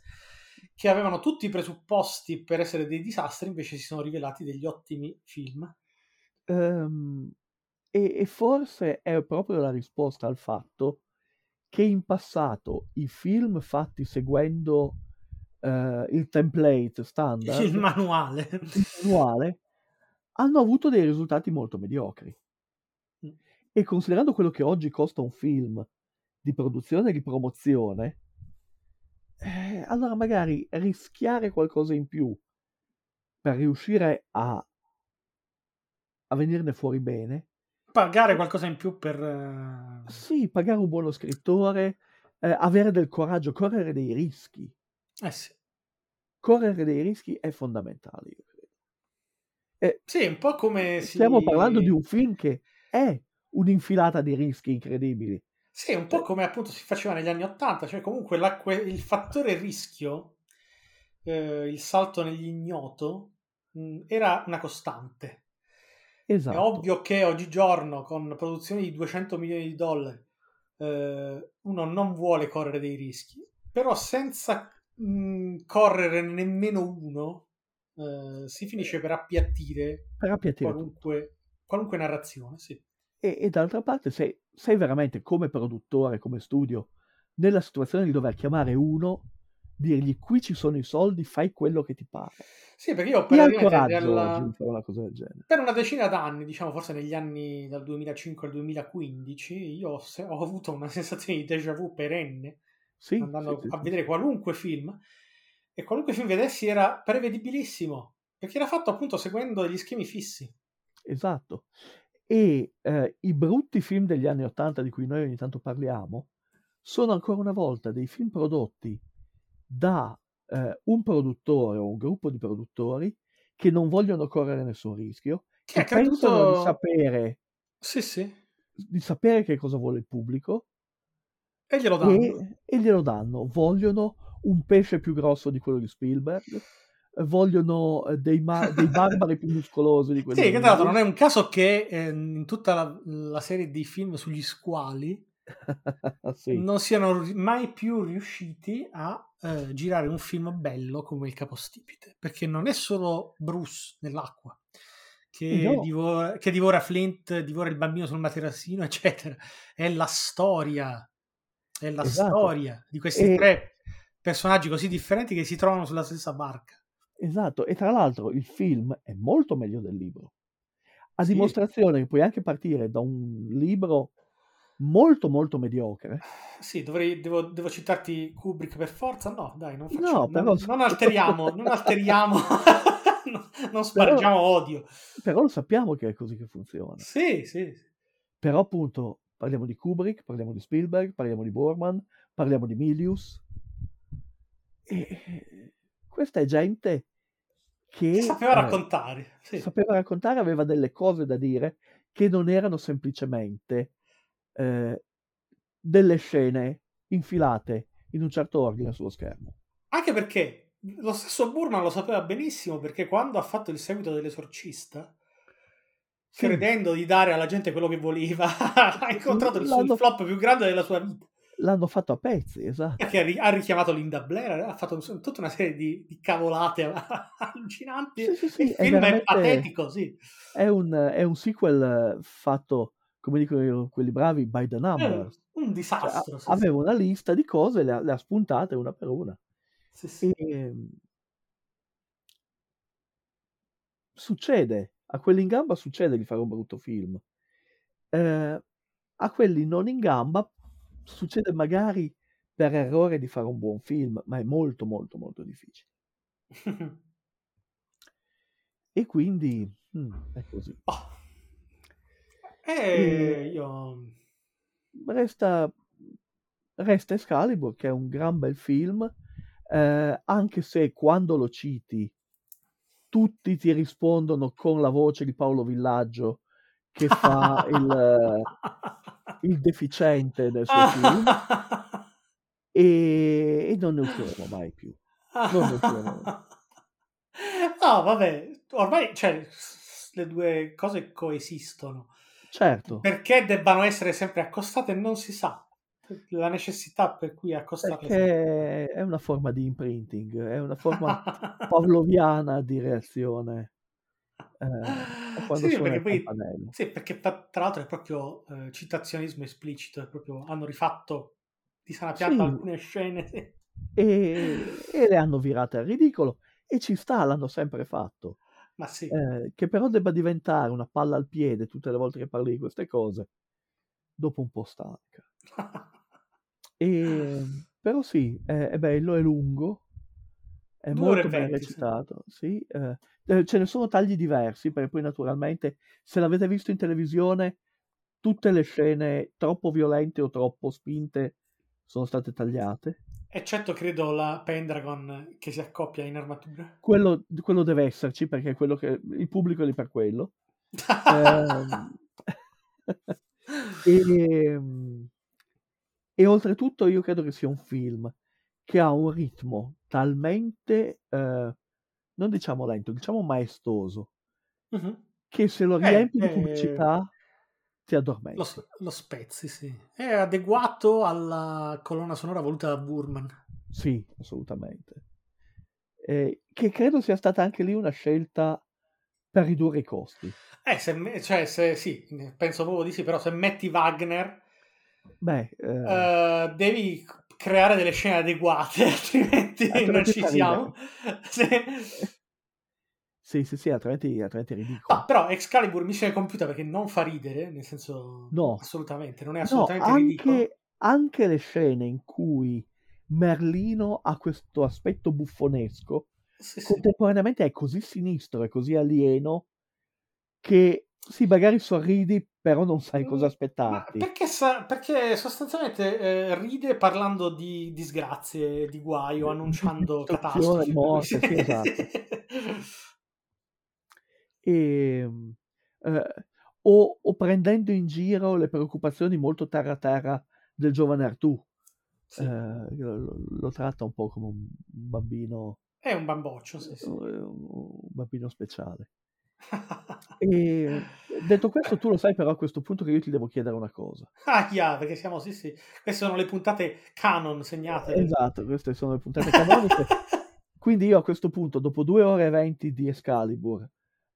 che avevano tutti i presupposti per essere dei disastri, invece si sono rivelati degli ottimi film. Ehm, e, e forse è proprio la risposta al fatto che in passato i film fatti seguendo eh, il template standard, Il manuale. il manuale, hanno avuto dei risultati molto mediocri. Mm. E considerando quello che oggi costa un film di produzione e di promozione, eh, allora magari rischiare qualcosa in più per riuscire a, a venirne fuori bene, Pagare qualcosa in più per... eh, sì, pagare un buono scrittore, eh, avere del coraggio, correre dei rischi. Eh sì. Correre dei rischi è fondamentale, io credo. E Sì, un po' come si... stiamo parlando di un film che è un'infilata di rischi incredibili. Sì, un po' come appunto si faceva negli anni Ottanta, cioè comunque il fattore rischio, eh, il salto nell'ignoto, mh, era una costante. Esatto. È ovvio che oggigiorno, con produzioni di 200 milioni di dollari, eh, uno non vuole correre dei rischi, però senza mh, correre nemmeno uno, eh, si finisce per appiattire Per appiattire qualunque, qualunque narrazione. Sì. E, e d'altra parte sei, sei veramente come produttore, come studio, nella situazione di dover chiamare uno, dirgli qui ci sono i soldi, fai quello che ti pare. Sì, perché io praticamente coraggio fare una per una decina d'anni, diciamo forse negli anni dal 2005 al 2015, io ho, ho avuto una sensazione di déjà vu perenne Sì, andando sì, sì, a sì. vedere qualunque film e qualunque film vedessi era prevedibilissimo perché era fatto appunto seguendo degli schemi fissi. Esatto. E eh, i brutti film degli anni Ottanta di cui noi ogni tanto parliamo sono ancora una volta dei film prodotti da eh, un produttore o un gruppo di produttori che non vogliono correre nessun rischio, Che che è accaduto- pensano di sapere, Sì, sì. di sapere che cosa vuole il pubblico E glielo danno. e, e glielo danno. Vogliono un pesce più grosso di quello di Spielberg, vogliono eh, dei, ma- dei barbari più muscolosi di quelli Sì, che tra l'altro non è un caso che eh, in tutta la, la serie di film sugli squali Sì. non siano mai più riusciti a eh, girare un film bello come il capostipite, perché non è solo Bruce nell'acqua che, No. divora, che divora Flint, divora il bambino sul materassino, eccetera. È la storia, è la Esatto. storia di questi E- tre personaggi così differenti che si trovano sulla stessa barca. Esatto, e tra l'altro il film è molto meglio del libro. A Sì. dimostrazione che puoi anche partire da un libro molto molto mediocre. Sì, dovrei, devo, devo citarti Kubrick per forza? No, dai, non No, facciamo, però- non, non alteriamo, non alteriamo, non, non spargiamo odio. Però lo sappiamo che è così che funziona. Sì, sì, sì. Però appunto parliamo di Kubrick, parliamo di Spielberg, parliamo di Borman, parliamo di Milius. E questa è gente che sapeva eh, raccontare. Sì. sapeva raccontare, aveva delle cose da dire che non erano semplicemente eh, delle scene infilate in un certo ordine sullo schermo. Anche perché lo stesso Burman lo sapeva benissimo perché quando ha fatto il seguito dell'esorcista, Sì. credendo di dare alla gente quello che voleva, ha incontrato il, il flop più grande della sua vita. L'hanno fatto a pezzi, esatto. Perché ha, ri- ha richiamato Linda Blair, ha fatto tutta una serie di, di cavolate allucinanti. Sì, sì, sì, il è film è, patetico, sì. È un, è un sequel eh, fatto, come dicono quelli bravi, by the È number. un Cioè, disastro. sì, aveva una lista di cose, le ha, le ha spuntate una per una. E, succede, a quelli in gamba succede di fare un brutto film. Eh, a quelli non in gamba succede magari per errore di fare un buon film, ma è molto molto molto difficile. E quindi mm, è così. Oh. E io... Resta, resta Excalibur, che è un gran bel film, eh, anche se quando lo citi tutti ti rispondono con la voce di Paolo Villaggio che fa il, il deficiente nel suo film e, e non ne usciremo mai più. Non ne usciremo. No, vabbè, ormai cioè, le due cose coesistono. Certo, Perché debbano essere sempre accostate non si sa. La necessità per cui accostarle perché è una forma di imprinting, è una forma pavloviana di reazione eh, Sì, perché poi-. Sì, perché tra tra l'altro è proprio eh, citazionismo esplicito, è proprio, hanno rifatto di sana pianta Sì. alcune scene. sì. E, e le hanno virate al ridicolo e ci sta, l'hanno sempre fatto. Ma sì, Eh, che però debba diventare una palla al piede tutte le volte che parli di queste cose, dopo un po' stanca. E, però sì, è, è bello, è lungo, è Due molto ben recitato. Sì, eh, eh, ce ne sono tagli diversi, perché poi naturalmente se l'avete visto in televisione, tutte le scene troppo violente o troppo spinte sono state tagliate. eccetto credo la Pendragon che si accoppia in armatura. Quello, quello deve esserci perché è quello che il pubblico è lì per quello. Ehm, e, e oltretutto io credo che sia un film che ha un ritmo talmente, eh, non diciamo lento, diciamo maestoso, Mhm. che se lo Eh, riempi di eh, pubblicità ti addormenti. Lo, lo spezzi, sì. È adeguato alla colonna sonora voluta da Burman. Sì, assolutamente. Eh, che credo sia stata anche lì una scelta per ridurre i costi. Eh, se, cioè, se, sì, penso proprio di sì, però se metti Wagner, Beh, eh, eh, devi creare delle scene adeguate, altrimenti, non Altrimenti ci fa siamo. Sì. sì, sì, sì, altrimenti, altrimenti è ridicolo. Ah, però Excalibur Missione Compiuta perché non fa ridere, nel senso No. assolutamente, non è No, assolutamente ridicolo. anche, anche le scene in cui Merlino ha questo aspetto buffonesco, Sì, sì. contemporaneamente è così sinistro e così alieno che sì, magari sorridi, però non sai cosa Ma aspettarti. perché, sa- perché sostanzialmente eh, ride parlando di disgrazie, di guaio, annunciando Distruzione, catastrofi. morte, sì, esatto. E, eh, o, o prendendo in giro le preoccupazioni molto terra-terra del giovane Artù. Sì. Eh, lo, lo tratta un po' come un un bambino, È un bamboccio, sì, sì. un bambino speciale. E detto questo, tu lo sai però a questo punto che io ti devo chiedere una cosa. Ah, yeah, perché siamo, sì, sì. Queste sono le puntate canon segnate. Esatto, queste sono le puntate canoniche. Quindi io a questo punto, dopo due ore e venti di Excalibur,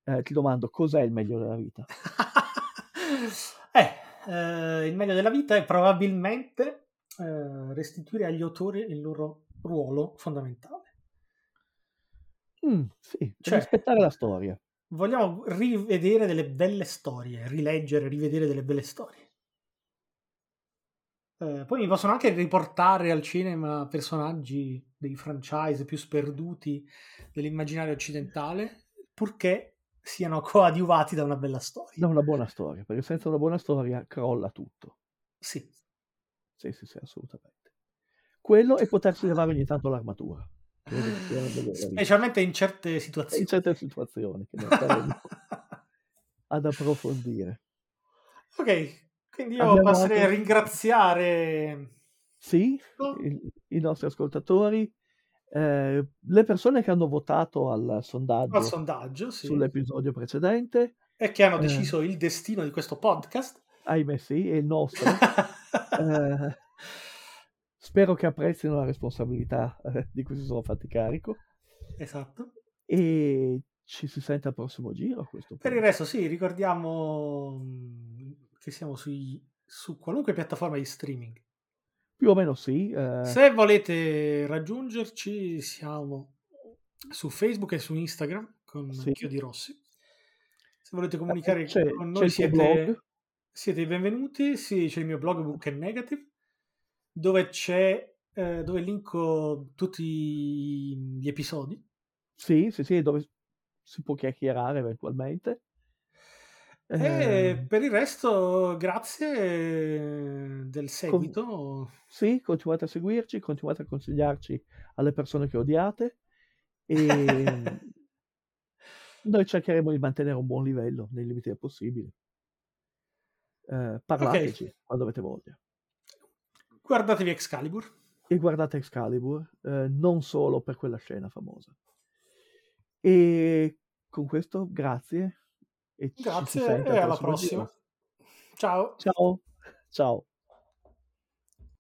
eh, ti domando cos'è il meglio della vita? eh, eh, il meglio della vita è probabilmente eh, restituire agli autori il loro ruolo fondamentale. Mm, sì, Cioè- aspettare la storia. Vogliamo rivedere delle belle storie, rileggere, rivedere delle belle storie. Eh, poi mi possono anche riportare al cinema personaggi dei franchise più sperduti dell'immaginario occidentale, purché siano coadiuvati da una bella storia. Da una buona storia, perché senza una buona storia crolla tutto. Sì. Sì, sì, sì, assolutamente. Quello e potersi levare ogni tanto l'armatura. Specialmente in certe in situazioni. certe situazioni che non ad approfondire. ok, quindi io Abbiamo passerei a anche- ringraziare Sì, No. i, i nostri ascoltatori, eh, le persone che hanno votato al sondaggio al sondaggio sì, sull'episodio precedente, e che hanno Eh. deciso il destino di questo podcast. ahimè sì, è il nostro. Eh, spero che apprezzino la responsabilità eh, di cui si sono fatti carico esatto. e ci si sente al prossimo giro a questo Per il resto, sì, ricordiamo che siamo sui- su qualunque piattaforma di streaming. Più o meno sì. eh, Se volete raggiungerci, siamo su Facebook e su Instagram con Sì. Chiodi Rossi. Se volete comunicare c'è, con noi, siete, siete i benvenuti. Sì, c'è il mio blog Book and Negative, dove c'è eh, dove linko tutti gli episodi. sì, sì, sì, dove si può chiacchierare eventualmente. E Eh, per il resto, grazie del seguito. Sì, continuate a seguirci, continuate a consigliarci alle persone che odiate e noi cercheremo di mantenere un buon livello nei limiti del possibile. Eh, parlateci quando avete voglia. Guardatevi Excalibur. E guardate Excalibur, eh, non solo per quella scena famosa. E con questo, grazie. E Grazie e alla prossima. Ciao. Ciao. Ciao.